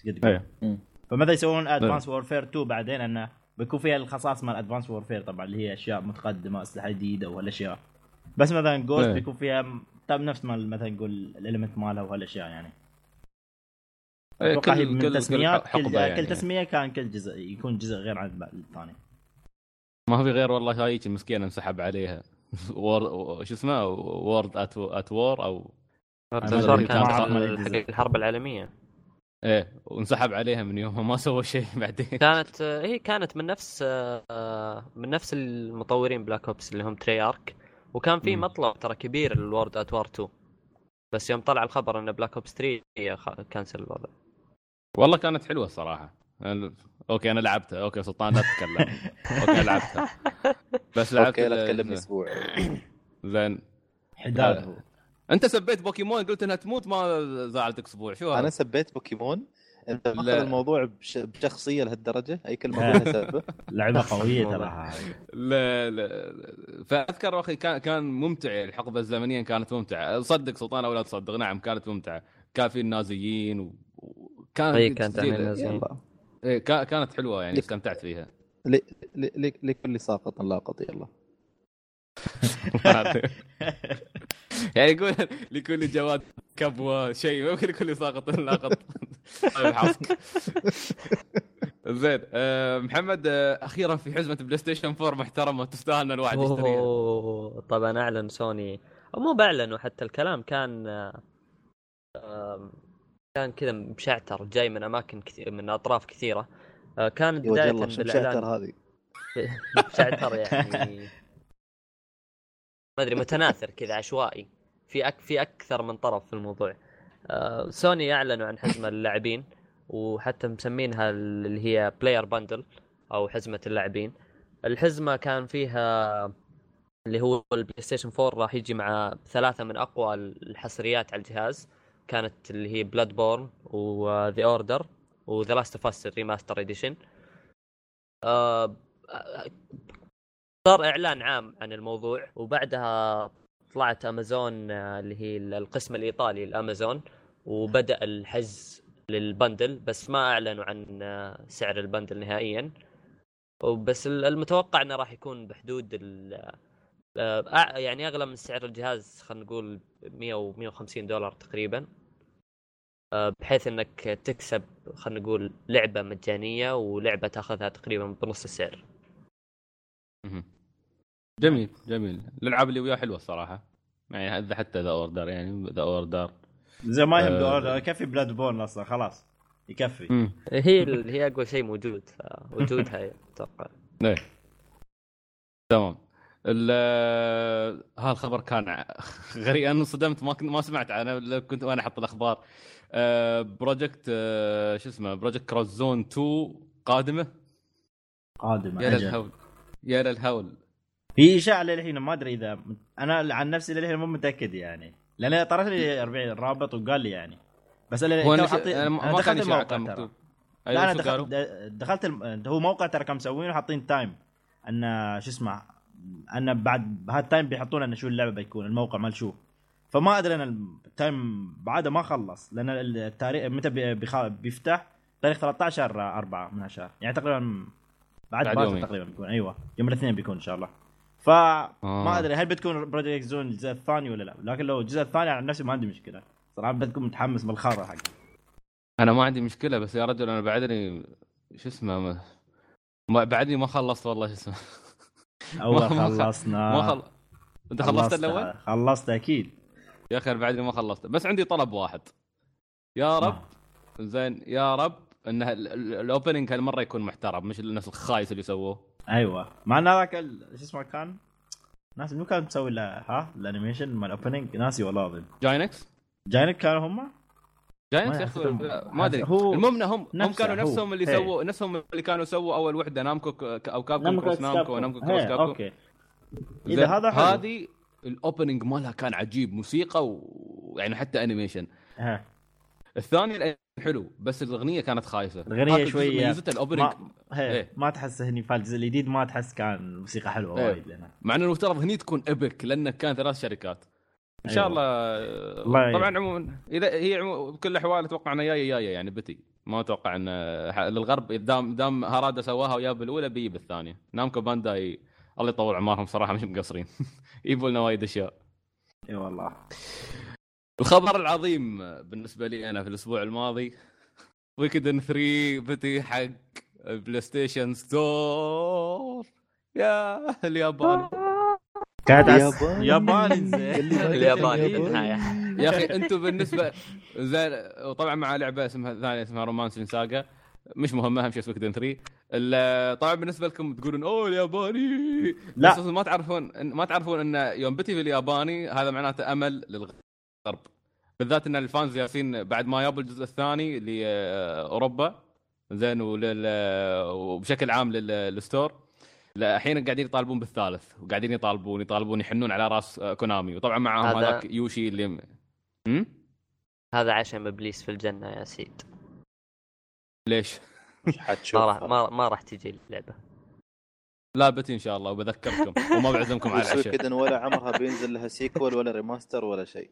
تقدر تقول. مم. فماذا يسوون؟ ادفانس وورفير 2 بعدين انه بيكون فيها الخصائص مال ادفانس وورفير طبعا اللي هي أشياء متقدمة أسلحة جديدة وهالأشياء. بس مثلا جوست إيه. بيكون فيها طب نفس ما مثلا نقول الاليمنت مالها وهالأشياء يعني. إيه، أتوقع هي كل من كل تسميات كل كل, حقبة كل يعني. تسمية كان كل جزء يكون جزء غير عن الثاني. ما في غير والله هايك مسكينه انسحب عليها. وور شو اسمه؟ وورد ات ات وور أو الانتصار أدري، كان كان حق حق الحرب العالمية. إيه وانسحب عليها من يومها ما سوى شيء بعدين. كانت آه، هي كانت من نفس آه، من نفس المطورين بلاك اوبس اللي هم Treyarch وكان في. مطلب ترى كبير لل World at War 2 بس يوم طلع الخبر إن Black Ops 3 خ- cancel الوضع. والله كانت حلوة الصراحة. أنا- okay أنا لعبتها. okay سلطان لا تتكلم. okay لعبتها. بس لعبت okay لا تكلمني أسبوع. زين. حداد هو. انت سبيت بوكيمون قلت إنها تموت ما زعلتك أسبوع. شو أنا هذا؟ سبيت بوكيمون. إنت ماخذ. الموضوع بش... بشخصية لهالدرجة؟ أي كلمة اقولها سبه لعبة قوية ترى. لا لا لا. فأذكر أخي كان كان ممتع. يعني الحقبة الزمنية كانت ممتعة. صدق سلطان أو لا تصدق. نعم كانت ممتعة. كان في النازيين وكان اي في كانت النازيين. إيه، كا- كانت حلوة يعني لك- استمتعت فيها. لكل ساقط لاقط يلا. يعني يقول لكل جواد كبوة شيء ما يمكن لكل ساقط لاقط حظك زين آه، محمد آه، أخيرا في حزمة PlayStation 4 محترمة تستاهل إن الواحد يشتريها. طبعا أعلن سوني. أو مو باعلنوا حتى الكلام كان كان كذا مشعتر جاي من أماكن كثير من أطراف كثيرة. آه، كانت وجه بداية بالإعلان. هذه؟ مشعتر يعني. ما أدري متناثر كذا عشوائي. في أك في أكثر من طرف في الموضوع. آه، سوني أعلنوا عن حزمة للاعبين وحتى مسمينها اللي هي Player Bundle أو حزمة اللاعبين. الحزمة كان فيها اللي هو ال PlayStation 4 راح يجي مع ثلاثة من أقوى الحصريات على الجهاز. كانت اللي هي Bloodborne و The Order و The Last of Us ال remaster edition صار اعلان عام عن الموضوع وبعدها طلعت امازون آه، اللي هي القسم الايطالي الامازون وبدأ الحجز لل bundle بس ما اعلنوا عن آه، سعر ال bundle نهائيا. وبس ال- المتوقع إنه راح يكون بحدود ال آه، يعني أغلى من سعر الجهاز خلينا نقول 100 و 150 دولار تقريبا. بحيث إنك تكسب خلينا نقول لعبة مجانية ولعبة تأخذها تقريبا بنص السعر. جميل جميل. الألعاب اللي وياه حلوة الصراحة. يعني اذا حتى The Order يعني The Order زي ما يهم آه. دور يكفي Bloodborne أصلا خلاص. يكفي. هي هي أقوى شيء موجود فوجودها أتوقع. إيه. تمام. ال- ها الخبر كان غريب. أنا انصدمت ما كنت ما سمعت عنه. لو كنت وأنا أحط الأخبار. آه، project آه، شو اسمه؟ Project Cross Zone 2 قادمة؟ قادم يا. للهول. يا للهول. في إشاعة للحين ما أدري إذا أنا عن نفسي للحين مو متأكد يعني. لأن طرش لي 40 رابط وقال لي يعني. بس أنا هو. حاطين- أنا ما أنا ما دخلت الموقع كان ترى. مكتوب. لا أيوه أنا دخلت دخلت الم... هو موقع ترى كم مسوينه حاطين time أن شو اسمه أن بعد بهذا ال time بيحطون لنا شو اللعبة بيكون الموقع مال شو. فما أدري أنا ال time بعده ما خلص لأن التاريخ متى بي- بيخ... بيفتح؟ تاريخ 13 4 من الشهر يعني تقريبا بعد بعد. تقريبا بيكون. أيوه يوم الاثنين بيكون إن شاء الله. فما آه. أدري هل بتكون Project Zone الجزء الثاني ولا لا؟ لكن لو الجزء الثاني عن نفسي ما عندي مشكلة. صراحة بتكون متحمس بالخارة حقه أنا ما عندي مشكلة بس يا رجل أنا بعدني شو اسمه ما... ما بعدني ما خلصت والله شو اسمه. اول خلصنا. ما خل... أنت خلصت الأول؟ خلصت أكيد. يا أخي بعدني ما خلصت بس عندي طلب واحد. يا رب زين يا رب ان ال- ال- الأوبننج هالمرة يكون محترم مش الناس الخايس اللي سووه أيوه. مع إن هذاك شو اسمه كان ناس منو كان مسوي له ها؟ ال animation مال ال opening ناسي والله العظيم. Gainax جاينت كانوا هم؟ Gainax ما يا أخي أعتقد- ما أدري. المهم هم هم كانوا. نفسهم اللي. سووا نفسهم اللي كانوا سووا أول وحدة Namco أو Capcom Cross Namco و Namco Cross هي، Capcom okay. إذا هذا. هذه ال opening مالها كان عجيب موسيقى ويعني حتى animation الثاني حلو بس الأغنية كانت خايسه الأغنية هاك الجزء شوية ميزته ال opening ما. إيه. ما تحس هني فالجزء الجديد ما تحس كان موسيقى حلوة إيه. وايد لنا مع إنه المفترض هني تكون epic لأنه كان ثلاث شركات إن شاء أيوة. الله الله يعين. طبعا عموما إذا هي بكل الأحوال أتوقع إنها جاية جاية يعني بتي ما أتوقع إن للغرب دام دام هارادا سواها وياب الاولى بيجي بالثانية Namco Bandai الله يطول عمرهم صراحة مش مقصرين يجيبوا لنا وايد أشياء إي والله الخبر العظيم بالنسبة لي أنا في الأسبوع الماضي Suikoden 3 بتي حق PlayStation Store يا اليابان. كانت ياباني. ياباني زين الياباني. بالنهايه يا. أخي أنتم بالنسبة زي وطبعا مع لعبة اسمها ثانية اسمها Romance SaGa مش مهمه أهم شيء Suikoden 3 ال- طبعا بالنسبة لكم تقولون أوه الياباني. لا. بس ما تعرفون ما تعرفون إن يوم بتي بالياباني هذا معناته أمل للغرب بالذات إن ال fans يايسين بعد ما جابوا الجزء الثاني لأوروبا زين ولل... وبشكل عام لل... لل store لا الحين قاعدين يطالبون بالثالث وقاعدين يطالبون يطالبون يحنون على راس Konami وطبعا معهم هذا- هذاك يوشي اللي م? هذا عشم إبليس في الجنة يا سيد. ليش؟ ما راح ما, ما راح تجي اللعبة. لا بتي إن شاء الله وبذكركم وما بعزمكم على العشاء. Suikoden ولا عمرها بينزل لها sequel ولا remaster ولا شيء.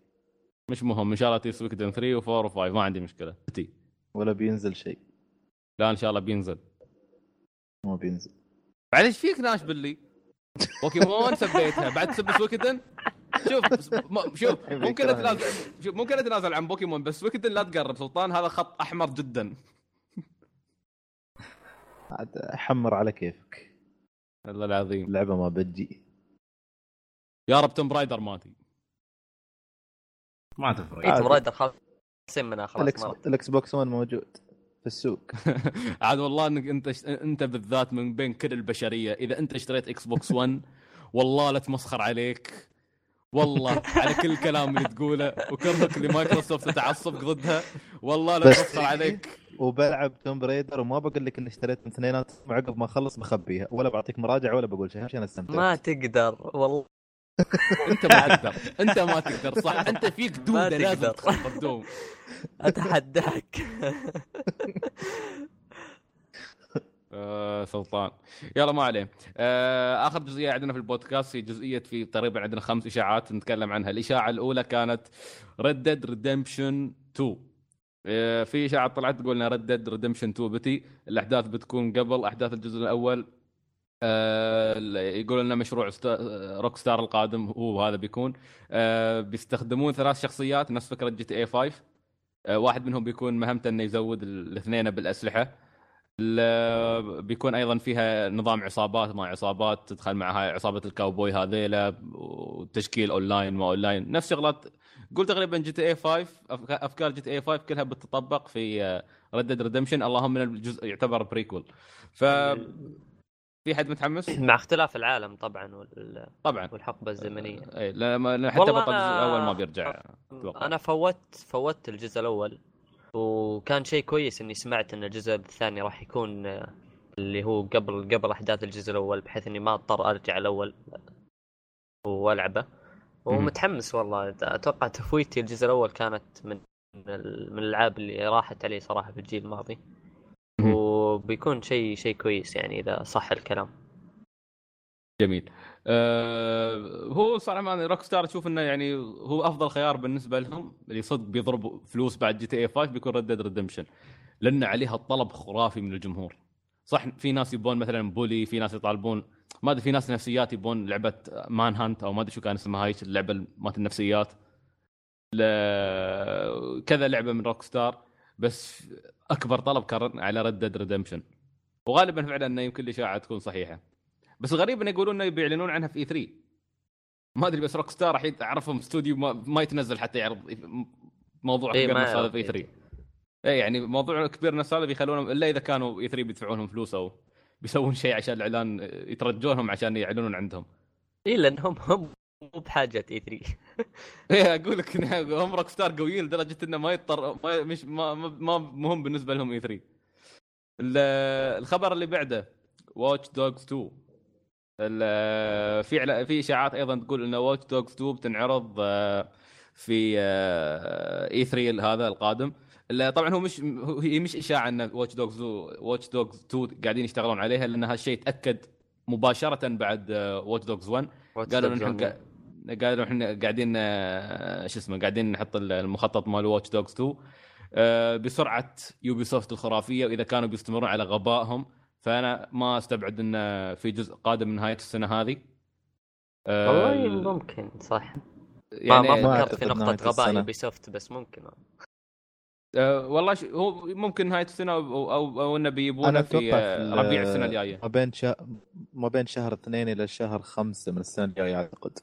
مش مهم إن شاء الله تيجي Suikoden 3 و4 و5 ما عندي مشكلة. بتي ولا بينزل شيء. لا إن شاء الله بينزل. ما بينزل. بعد إيش فيك ناش باللي؟ بوكيمون سبيتها بعد تسب Suikoden شوف شوف ممكن اتنازل شوف ممكن اتنازل عن بوكيمون بس Suikoden لا تقرب. سلطان هذا خط أحمر جدا. عاد حمر على كيفك. الله العظيم. اللعبة ما بتجي يا رب Tomb Raider ماتي ما تفرق. اي عادي. Tomb Raider خالصين منها خلاص ال Xbox 1 موجود في السوق. عاد والله إنك أنت أنت بالذات من بين كل البشرية. إذا أنت اشتريت Xbox 1 والله لا تمسخر عليك. والله على كل الكلام اللي تقوله وكرهك لمايكروسوفت تتعصب ضدها والله لا تمسخر عليك. وبلعب توم بريدر وما بقول لك إني اشتريت من اثنينات وعقب ما أخلص بخبيها. ولا بعطيك مراجعة ولا بقول شيء. اهم شيء أنا استمتعت ما تقدر. والله انت ما تقدر. انت ما تقدر صح؟ انت فيك دوده لازم. تخبط دوم أتحداك. آه سلطان. يلا ما عليه. آه آخر جزئية عندنا في البودكاست هي جزئية في تقريبا عندنا خمس إشاعات نتكلم عنها. الإشاعة الأولى كانت Red Dead Redemption 2 آه في إشاعة طلعت تقول Red Dead Redemption 2 بتي. الأحداث بتكون قبل أحداث الجزء الأول. آه يقول لنا مشروع Rockstar القادم هو هذا بيكون. آه بيستخدمون ثلاث شخصيات نفس فكرة GTA 5 آه واحد منهم بيكون مهمته إنه يزود الاثنين بالأسلحة. ال- بيكون أيضا فيها نظام عصابات ما عصابات تدخل معها عصابة الكاوبوي هذيلا وتشكيل أونلاين ما أونلاين. نفس شغلات قول تقريبا GTA 5 أفك- أفكار GTA 5 كلها بتطبق في Red Dead Redemption اللهم من الجزء يعتبر prequel ف في حد متحمس؟ مع اختلاف العالم طبعا وال- طبعا والحقبة الزمنية اي لا ما- حتى بطل الجزء أنا- الأول ما بيرجع أتوقع. أنا فوت فوت الجزء الأول وكان شيء كويس إني سمعت إن الجزء الثاني راح يكون آه، اللي هو قبل قبل أحداث الجزء الأول بحيث إني ما أضطر أرجع الأول وألعبه ومتحمس والله أتوقع تفويتي الجزء الأول كانت من من ال- من الألعاب اللي راحت علي صراحة في الجيل الماضي مهم. وبيكون شيء شيء كويس يعني إذا صح الكلام. جميل. آه هو صراحة ما Rockstar تشوف إنه يعني هو أفضل خيار بالنسبة لهم. اللي صدق بيضربوا فلوس بعد GTA 5 بيكون Red Dead Redemption لأن عليها طلب خرافي من الجمهور. صح في ناس يبون مثلا Bully في ناس يطالبون. ما أدري في ناس نفسيات يبون لعبة Manhunt أو ما أدري شو كان اسمها هاي اللعبة مالت النفسيات. كذا لعبة من Rockstar بس أكبر طلب كان على Red Dead Redemption وغالبا فعلا إنه يمكن الإشاعة تكون صحيحة. بس الغريب إنه يقولون إنه بيعلنون عنها في E3 ما أدري بس Rockstar الحين اعرفهم استوديو ما, ما يتنزل حتى يعرض موضوع إيه، كبير نفس هذا في E3 اي يعني موضوع كبير نفس هذا بيخلونهم إلا إذا كانوا E3 بيدفعون لهم فلوس أو بيسوون شيء عشان الإعلان يترجونهم عشان يعلنون عندهم. اي لأنهم هم مو بحاجة E3 إيه أقول لك هم روك ستار قويين لدرجة إنه ما يضطر ما مش ما ما مهم بالنسبة لهم E3 ال- الخبر اللي بعده واتش دوجز 2 ال- في في إشاعات أيضا تقول إن واتش دوجز 2 بتنعرض آه، في E3 هذا القادم. طبعا هو مش هي مش إشاعة إن واتش دوجز واتش دوجز 2 قاعدين يشتغلون عليها لأن هالشيء تأكد مباشرة بعد واتش دوجز 1 قالوا قا- قالوا إحنا قاعدين آه، شو اسمه قاعدين نحط المخطط مال واتش دوجز 2 آه، بسرعة يوبي سوفت الخرافية وإذا كانوا بيستمرون على غبائهم فأنا ما أستبعد إن في جزء قادم من نهاية السنة هذه. آه، والله ممكن صح. ما يعني ما فكرت في نقطة غباء. يوبي سوفت بس ممكن. آه، والله ش... هو ممكن نهاية السنة أو أو, أو إنه أتوقع في في آه، ال- ربيع السنة الجاية. ما بين شهر ما بين شهر اثنين إلى شهر خمسة من السنة الجاية أعتقد.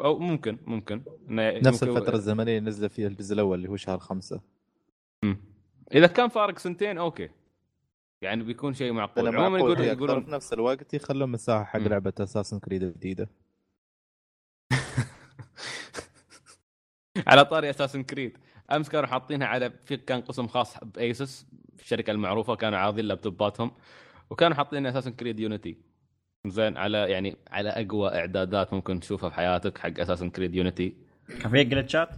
أو ممكن ممكن. نفس يمكن- الفترة الزمنية اللي نزل فيها الجزء الأول اللي هو شهر خمسة. مم. إذا كان فارق سنتين أوكي. يعني بيكون شيء معقول. عموما معقول. يقولون يقولون في نفس الوقت يخلون مساحة حق. لعبة أساسنز كريد الجديده على طاري اساسن كريد أمس كانوا حاطينها على في كان قسم خاص بأيسس الشركة المعروفة كانوا عارضين لابتوباتهم. وكانوا حاطين اساسن كريد يونيتي زين على يعني على أقوى إعدادات ممكن تشوفها في حياتك حق اساسن كريد يونيتي كان في glitchات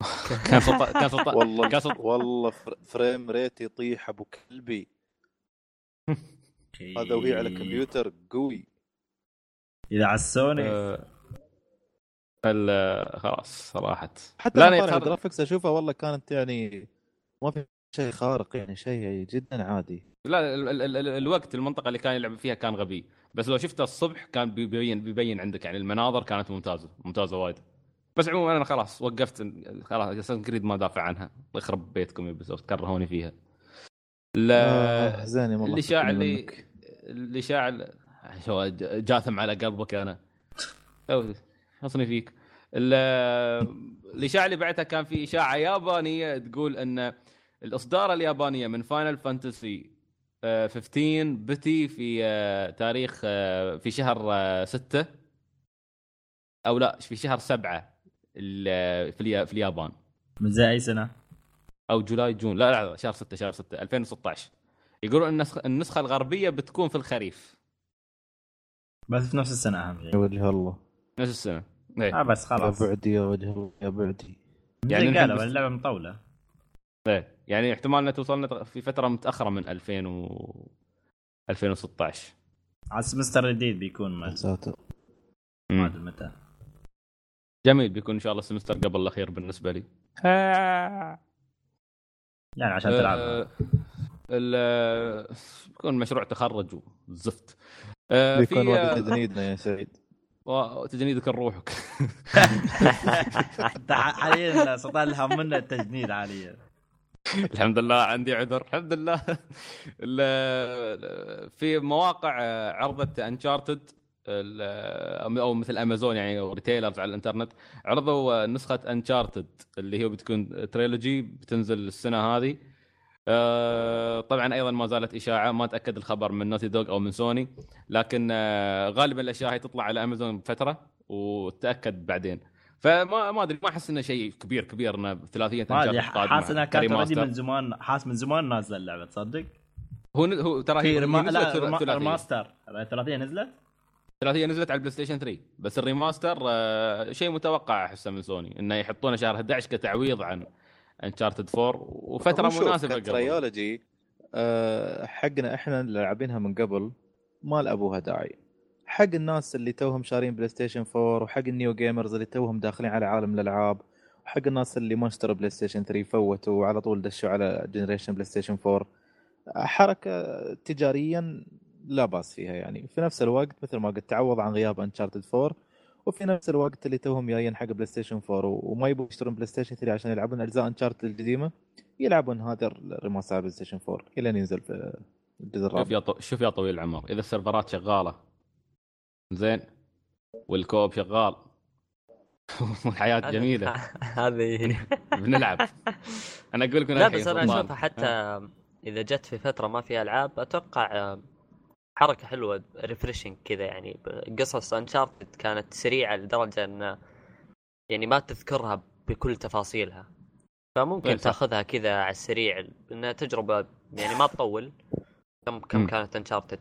كان سلطان كان سلطان والله كان سلطان والله فر- frame rate يطيح أبو كلبي. هذا وهي على كمبيوتر قوي. إذا على السوني. آه، ال- خلاص راحت. حتى لا،. ال graphics أشوفها والله كانت يعني ما في شيء خارق يعني شيء جدا عادي. لا ال ال ال ال الوقت المنطقة اللي كان يلعب فيها كان غبي. بس لو شفته الصبح كان بيبين بيبين عندك يعني المناظر كانت ممتازة ممتازة وايد. بس عموما أنا خلاص وقفت خلاص اساسن كريد ما دافع عنها. الله يخرب بيتكم يا يوبي سوفت كرهوني فيها. لا آه زين والله اللي. الاشاعه اللي- شو ج- جاثم على قلبك أنا. حصني فيك. ال- الاشاعه اللي بعدها كان في إشاعة يابانية تقول إن الإصدار اليابانية من فاينل فانتسي 15 بتي في آه، تاريخ آه، في شهر 6 أو لا في شهر 7 في اليا- في اليابان. من زي أي سنة؟ أو July June. لا لا, شهر 6 شهر 6 2016 يقولون النسخ النسخة الغربية بتكون في الخريف. بس في نفس السنة أهم يا شيء وجه الله. نفس السنة. إيه. آه بس يا خلاص. بعدي يا وجه الله يا بعدي. يعني يعني قالوا اللعبة مطولة. إيه. يعني احتمال انها توصلنا في فترة متأخرة من 2000 و 2016 على ال semester الجديد بيكون ما يا ساتر ما ادري متى؟ جميل بيكون إن شاء الله السمستر قبل الأخير بالنسبة لي. يعني عشان آه، ال- بيكون مشروع تخرج وزفت. آه، بيكون في وقت آه، تجنيدنا يا سعيد. و- تجنيدك روحك حتى حاليا سلطان الهم منه التجنيد حاليا. الحمد لله عندي عذر. الحمد لله. في مواقع عرضت انشارتد مثل امازون يعني أو retailers على الإنترنت عرضوا نسخة انشارتد اللي هي بتكون trilogy بتنزل السنة هذه. آه، طبعا أيضا ما زالت إشاعة ما تأكد الخبر من نوتي دوغ أو من سوني لكن آه، غالبا الأشياء هي تطلع على امازون بفتره وتأكد بعدين. فما ما أدري ما أحس إنه شيء كبير كبير إنه ثلاثية ما أدري Uncharted قادمة حاسس إنها كانت already من زمان حاسس من زمان نازلة اللعبة تصدق؟ هو ن- هو ترى في هي rema... نزلت لا rema... remaster الثلاثيه نزلت؟ الثلاثيه نزلت على البلاي ستيشن 3 بس ال remaster آه، شيء متوقع أحسه من سوني. إنه يحطونه شهر 11 كتعويض عن انشارتد 4 وفترة شوف، مناسبة قبل. ك trilogy آه، حقنا إحنا اللي لاعبينها من قبل ما لابوها داعي. حق الناس اللي توهم شارين بلاي ستيشن 4 وحق ال new gamers اللي توهم داخلين على عالم الألعاب وحق الناس اللي ما اشتروا بلاي ستيشن 3 فوتوا وعلى طول دشوا على generation بلاي ستيشن 4 حركة تجاريا لا بأس فيها يعني في نفس الوقت مثل ما قلت تعوض عن غياب انشارتد 4 وفي نفس الوقت اللي توهم جايين حق بلاي ستيشن 4 وما يبغوا يشترون بلاي ستيشن 3 عشان يلعبون أجزاء انشارتد القديمة يلعبون هذا ال remaster بلاي ستيشن 4 إلى ينزل في الجزء الرابع. شوف يا طويل العمر إذا السيرفرات شغالة زين. والكوب شغال. والحياة جميلة. هذه بنلعب. أنا أقول لكم لا بس أنا. أشوفها حتى إذا جت في فترة ما فيها ألعاب أتوقع آه، حركة حلوة ريفرشنج كذا يعني. قصص انشارتد كانت سريعة لدرجة إن يعني ما تذكرها بكل تفاصيلها. فممكن إيه. تأخذها كذا على السريع. انها تجربة يعني ما تطول. كم كم. كانت انشارتد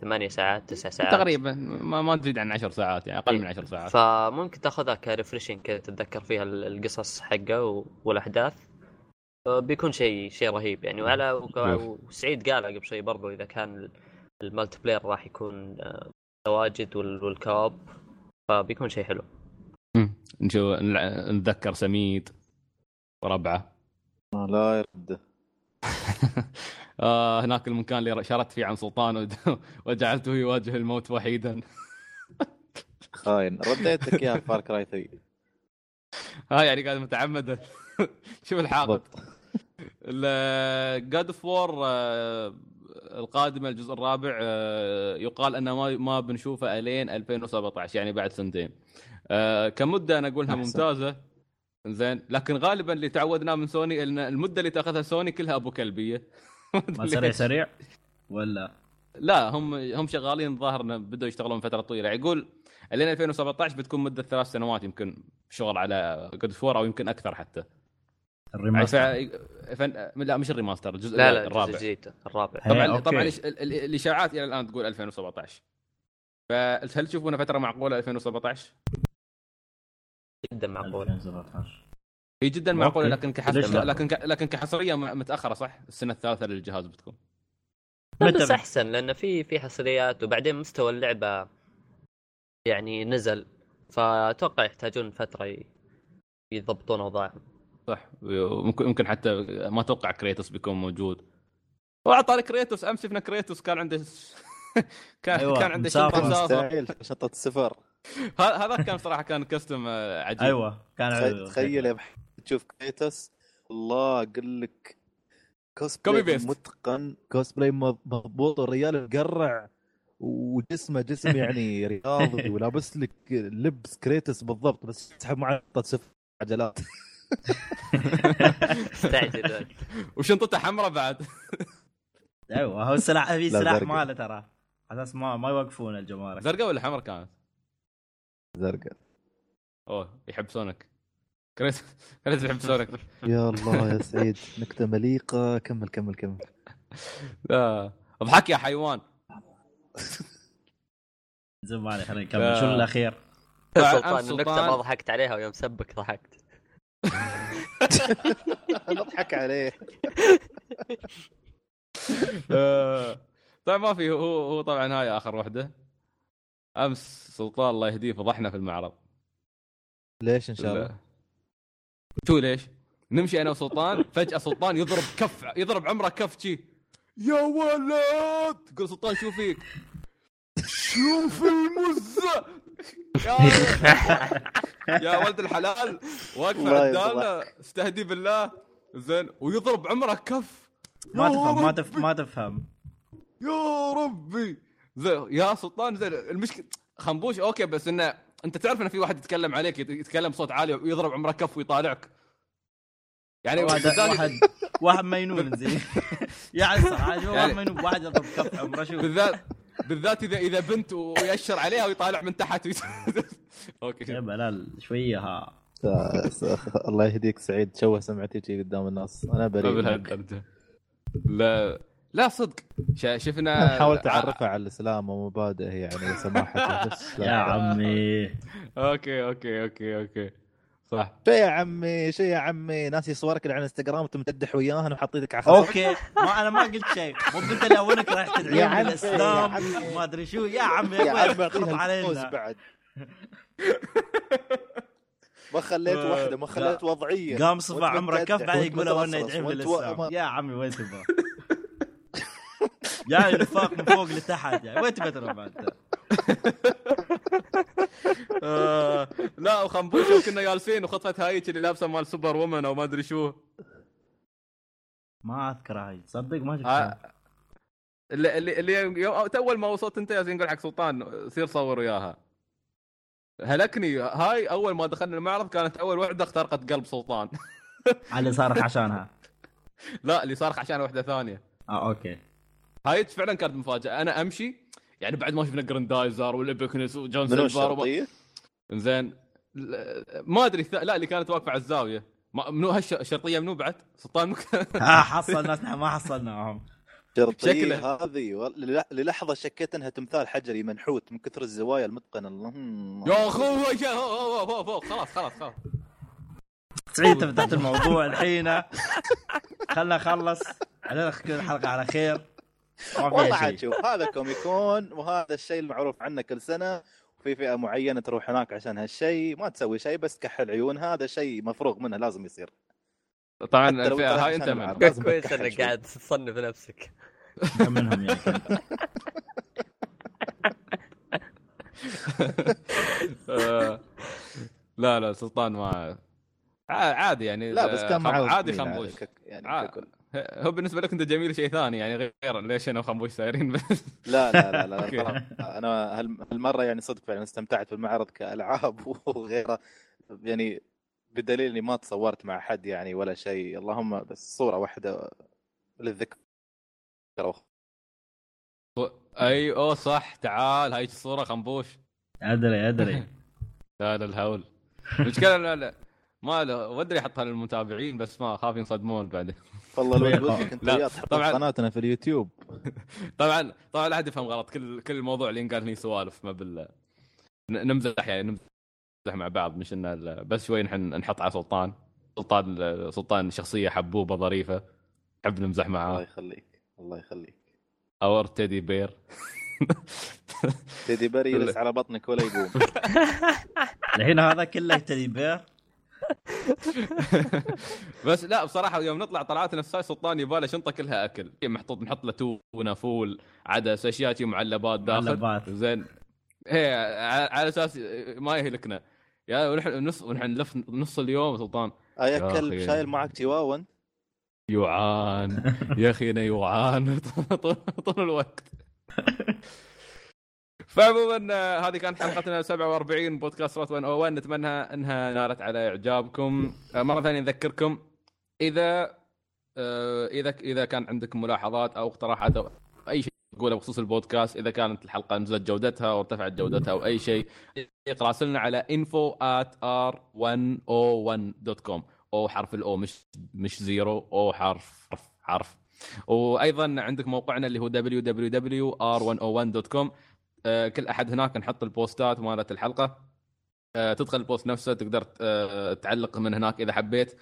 ثمانية ساعات تسع ساعات. تقريبا ما, ما تزيد عن 10 ساعات يعني أقل من 10 ساعات. فممكن تاخذها ك refreshing كذا تتذكر فيها ال- القصص حقه والأحداث. آه، بيكون شيء شيء رهيب يعني. وعلى وسعيد قال قبل شوي برضو إذا كان ال- ال multiplayer راح يكون آه، تواجد وال- وال co-op فبيكون شيء حلو. نشوف نتذكر سميد وربعه آه، لا يرد. آه هناك المكان اللي شردت فيه عن سلطان وجعلته يواجه الموت وحيدا. خاين. رديتك اياها فار كراي 3 ها يعني قاعد متعمد. شوف الحاقد. جاد اوف وور القادمه الجزء الرابع آه، يقال أنه ما ما بنشوفه إلين 2017 يعني بعد سنتين. آه، كمدة أنا أقولها أحسن. ممتازة. زين. لكن غالبا اللي تعودناه من سوني ان المدة اللي تأخذها سوني كلها أبو كلبية. ما سريع سريع؟ ولا؟ لا هم هم شغالين ظاهر إنه بدوا يشتغلون فترة طويلة. يعني يقول لين 2017 بتكون مدة ثلاث سنوات يمكن شغل على جود فور أو يمكن أكثر حتى. ال remaster. فن... لا مش ال remaster الجزء لا لا الرابع. الرابع الجديد الرابع. هي، طبعا أوكي. طبعا الإشاعات إلى الآن تقول 2017 فهل تشوفونها فترة معقولة 2017 جدا معقول 2017 هي جدا معقولة. لكن لا؟ لكن ك... لكن كحصرية متأخرة صح؟ السنة الثالثة للجهاز بتكون. متى بس أحسن لأن في في حصريات وبعدين مستوى اللعبة يعني نزل فأتوقع يحتاجون فترة ي- يضبطون أوضاعهم. صح. وممكن ممكن حتى ما أتوقع كريتوس بيكون موجود. وعلى طاري كريتوس أمس شفنا كريتوس كان عنده كان أيوة، كان عنده مسافر. شنطه مسافر مستحيل شنطه السفر هذا كان صراحة كان custom آه، عجيب. أيوه كان تخيل- يا تشوف كريتوس؟ الله أقول لك. كوسبلاي متقن كوسبلاي مضبوط والرجال مقرع وجسمه جسم يعني رياضي ولابس لك لبس كريتوس بالضبط بس تسحب معه شنطة سفر عجلات. استعجل وشنطته حمراء بعد. أيوه هو السلاح في لا، سلاح. ماله ترى. على أساس ما ما يوقفون الجمارك. زرقاء ولا حمراء كانت؟ زرقاء. أوه يحب كريتوس يحب سونيك. يا الله يا سعيد نكتة مليقة. كمل كمل كمل. لا. أضحك يا حيوان. زين ما عليه خلينا نكمل. شنو الأخير؟ سلطان النكتة ما ضحكت عليها ويوم سبك ضحكت. نضحك عليه. آه، طبعا ما في. هو هو طبعا هاي آخر وحدة. أمس سلطان الله يهديه فضحنا في المعرض. ليش إن شاء الله؟ شو ليش؟ نمشي أنا وسلطان فجأة سلطان يضرب كف يضرب عمره كف شي. يا ولد! تقول سلطان شو فيك؟ شوف المزه يا ولد! الحلال واقف الله عدالنا استهدي بالله. زين ويضرب عمره كف. ما تفهم ما ربي. تف ما تفهم. يا ربي! زين يا سلطان زين المشكلة خنبوش أوكي بس إنه انت تعرف انه في واحد يتكلم عليك يت- يتكلم بصوت عالي ويضرب عمره كف ويطالعك. يعني واحد واحد واحد مجنون زين يعني صراحة واحد يعني- مجنون واحد يضرب كف عمره شوف. بالذات بالذات اذا إذا بنت ويأشر عليها ويطالع من تحت. okay. يا بلال شوية ها. الله يهديك سعيد. شوه سمعتي قدام الناس. أنا بريء. لا. لا صدق. شفنا حاولت اعرفها على الإسلام ومبادئه يعني وسماحته بس لا. يا عمي. okay okay okay okay. صح. شو يا عمي؟ شو يا عمي؟ ناسي صورك اللي على الإنستغرام وانت متدح وياهن وحاطينك على أوكي. ما أنا ما قلت شيء. مو قلت لي اولك راح يا تدعي الإسلام. وما أدري شو. يا عمي يا عمي الفوز علينا. بعد. ما خليت آه، واحدة ما خليت وضعية. قام صفع وأنت عمره كف بعد يقول وأنت للاسلام و- يا عمي وين تبغى؟ يا نفاق من فوق لتحت يعني. وين تبغى تروح بعد؟ آه، لا وخنبوشه كنا جالسين وخطفت هايك اللي لابسة مال Superwoman أو ما أدري شو. ما أذكر هاي. تصدق ما آه، شفتها اللي اللي اللي يوم أول ما وصلت أنت يا زين نقول حق سلطان سير صور وياها. هلكني. هاي أول ما دخلنا المعرض كانت أول وحدة اخترقت قلب سلطان. على صارت عشانها. لا اللي صارخ عشان وحدة ثانية. آه okay. هاي فعلا كانت مفاجأة. أنا أمشي يعني بعد ما شفنا جراندايزر والابيكنس وجون سيلفر؟ زين ما أدري لا اللي كانت واقفة على الزاوية. ما منو هالش- الشرطية منو بعد؟ سلطان مك... ها حصل ناس نحن ما حصلناهم شرطية شكله. هذه للحظة شكيت إنها تمثال حجري منحوت من كثر الزوايا المتقنة. اللهم يا أخوي خلاص خلاص خلاص. سعيد انت فتحت الموضوع الحين. خلنا نخلص. علينا الحلقة على خير. والله فيها عاد شوف هذا كوميكون وهذا الشيء المعروف عنه كل سنة وفي فئة معينة تروح هناك عشان هالشيء ما تسوي شيء بس كحل عيون هذا شيء مفروغ منه لازم يصير طبعا طلع هاي أنت عشان من المعرض. لازم كويس تكحل إنك. قاعد تصنف نفسك منهم يعني آه، لا لا سلطان ما عادي يعني لا بس كان عادي خنبوش يعني عا- ككل. هو بالنسبة لك أنت جميل شيء ثاني يعني غير ليش أنا وخنبوش سايرين بس؟ لا لا لا لا. أنا هال- هالمرة يعني صدق فعلا استمتعت بالمعرض كألعاب وغيره. يعني بدليل إني ما تصورت مع حد يعني ولا شيء. اللهم بس صورة واحدة للذكر أي اوه صح تعال هاي الصورة خنبوش أدري أدري. لا لا الهول. المشكلة لا لا ما له ودي احطها للمتابعين بس ما خاف ينصدمون بعدين. والله لو ودك أنت لا، وياه طبعاً. قناتنا في اليوتيوب. طبعا طبعا لا أحد يفهم غلط. كل كل الموضوع اللي ينقال هني سوالف ما بال نمزح يعني نمزح مع بعض. مش إن ال- بس شوي نحن نحط على سلطان. سلطان سلطان شخصية حبوبة ظريفة. نحب نمزح الله معاه يخليك الله يخليك. or teddy bear teddy bear يجلس على بطنك ولا يقوم. الحين هذا كله teddy bear بس لا بصراحة يوم نطلع طلعات نفسها سلطان يباله شنطة كلها أكل. محطوط نحط له تونة فول عدس أشياء شي معلبات داخل. معلبات. زين. إيه على أساس ما يهلكنا. يا ونحن نص ونحن نلف نص اليوم سلطان. أي كلب. شايل معك تواون يوعان. يا أخي أنا يوعان. طول الوقت. فعموما آه، هذه كانت حلقتنا 47 بودكاست روت 101 نتمنى إنها نالت على إعجابكم. آه، مرة ثانية نذكركم إذا آه، إذا إذا كان عندكم ملاحظات أو اقتراحات أو أي شيء تقوله بخصوص البودكاست إذا كانت الحلقة نزلت جودتها أو ارتفعت جودتها أو أي شيء راسلنا على info at r101.com أو حرف ال O مش مش zero O حرف حرف حرف. وأيضا عندك موقعنا اللي هو www.r101.com آه، كل أحد هناك نحط البوستات مالت الحلقة. آه، تدخل ال post نفسه تقدر آه، تعلق من هناك إذا حبيت.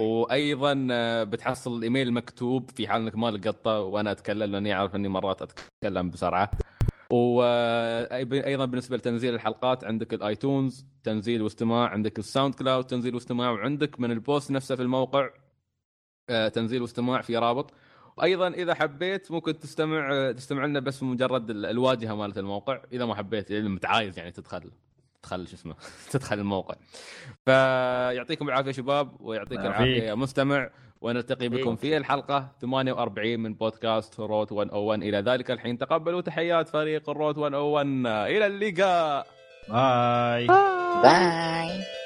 وأيضا آه، بتحصل الإيميل مكتوب في حال إنك ما لقطه وأنا أتكلم لأني أعرف إني مرات أتكلم بسرعة. وأيضا بالنسبة لتنزيل الحلقات عندك ال iTunes تنزيل واستماع عندك ال SoundCloud تنزيل واستماع وعندك من ال post نفسه في الموقع آه، تنزيل واستماع في رابط. وأيضا إذا حبيت ممكن تستمع تستمع لنا بس مجرد ال- الواجهة مالت الموقع. إذا ما حبيت إذا متعايز يعني تدخل تدخل شو اسمه تدخل الموقع. فيعطيكم العافية شباب ويعطيك. العافية. يا مستمع. ونلتقي بكم يعافيك. في الحلقة 48 من بودكاست Route 101 إلى ذلك الحين تقبلوا تحيات فريق ال Route 101 إلى اللقاء. bye. Bye.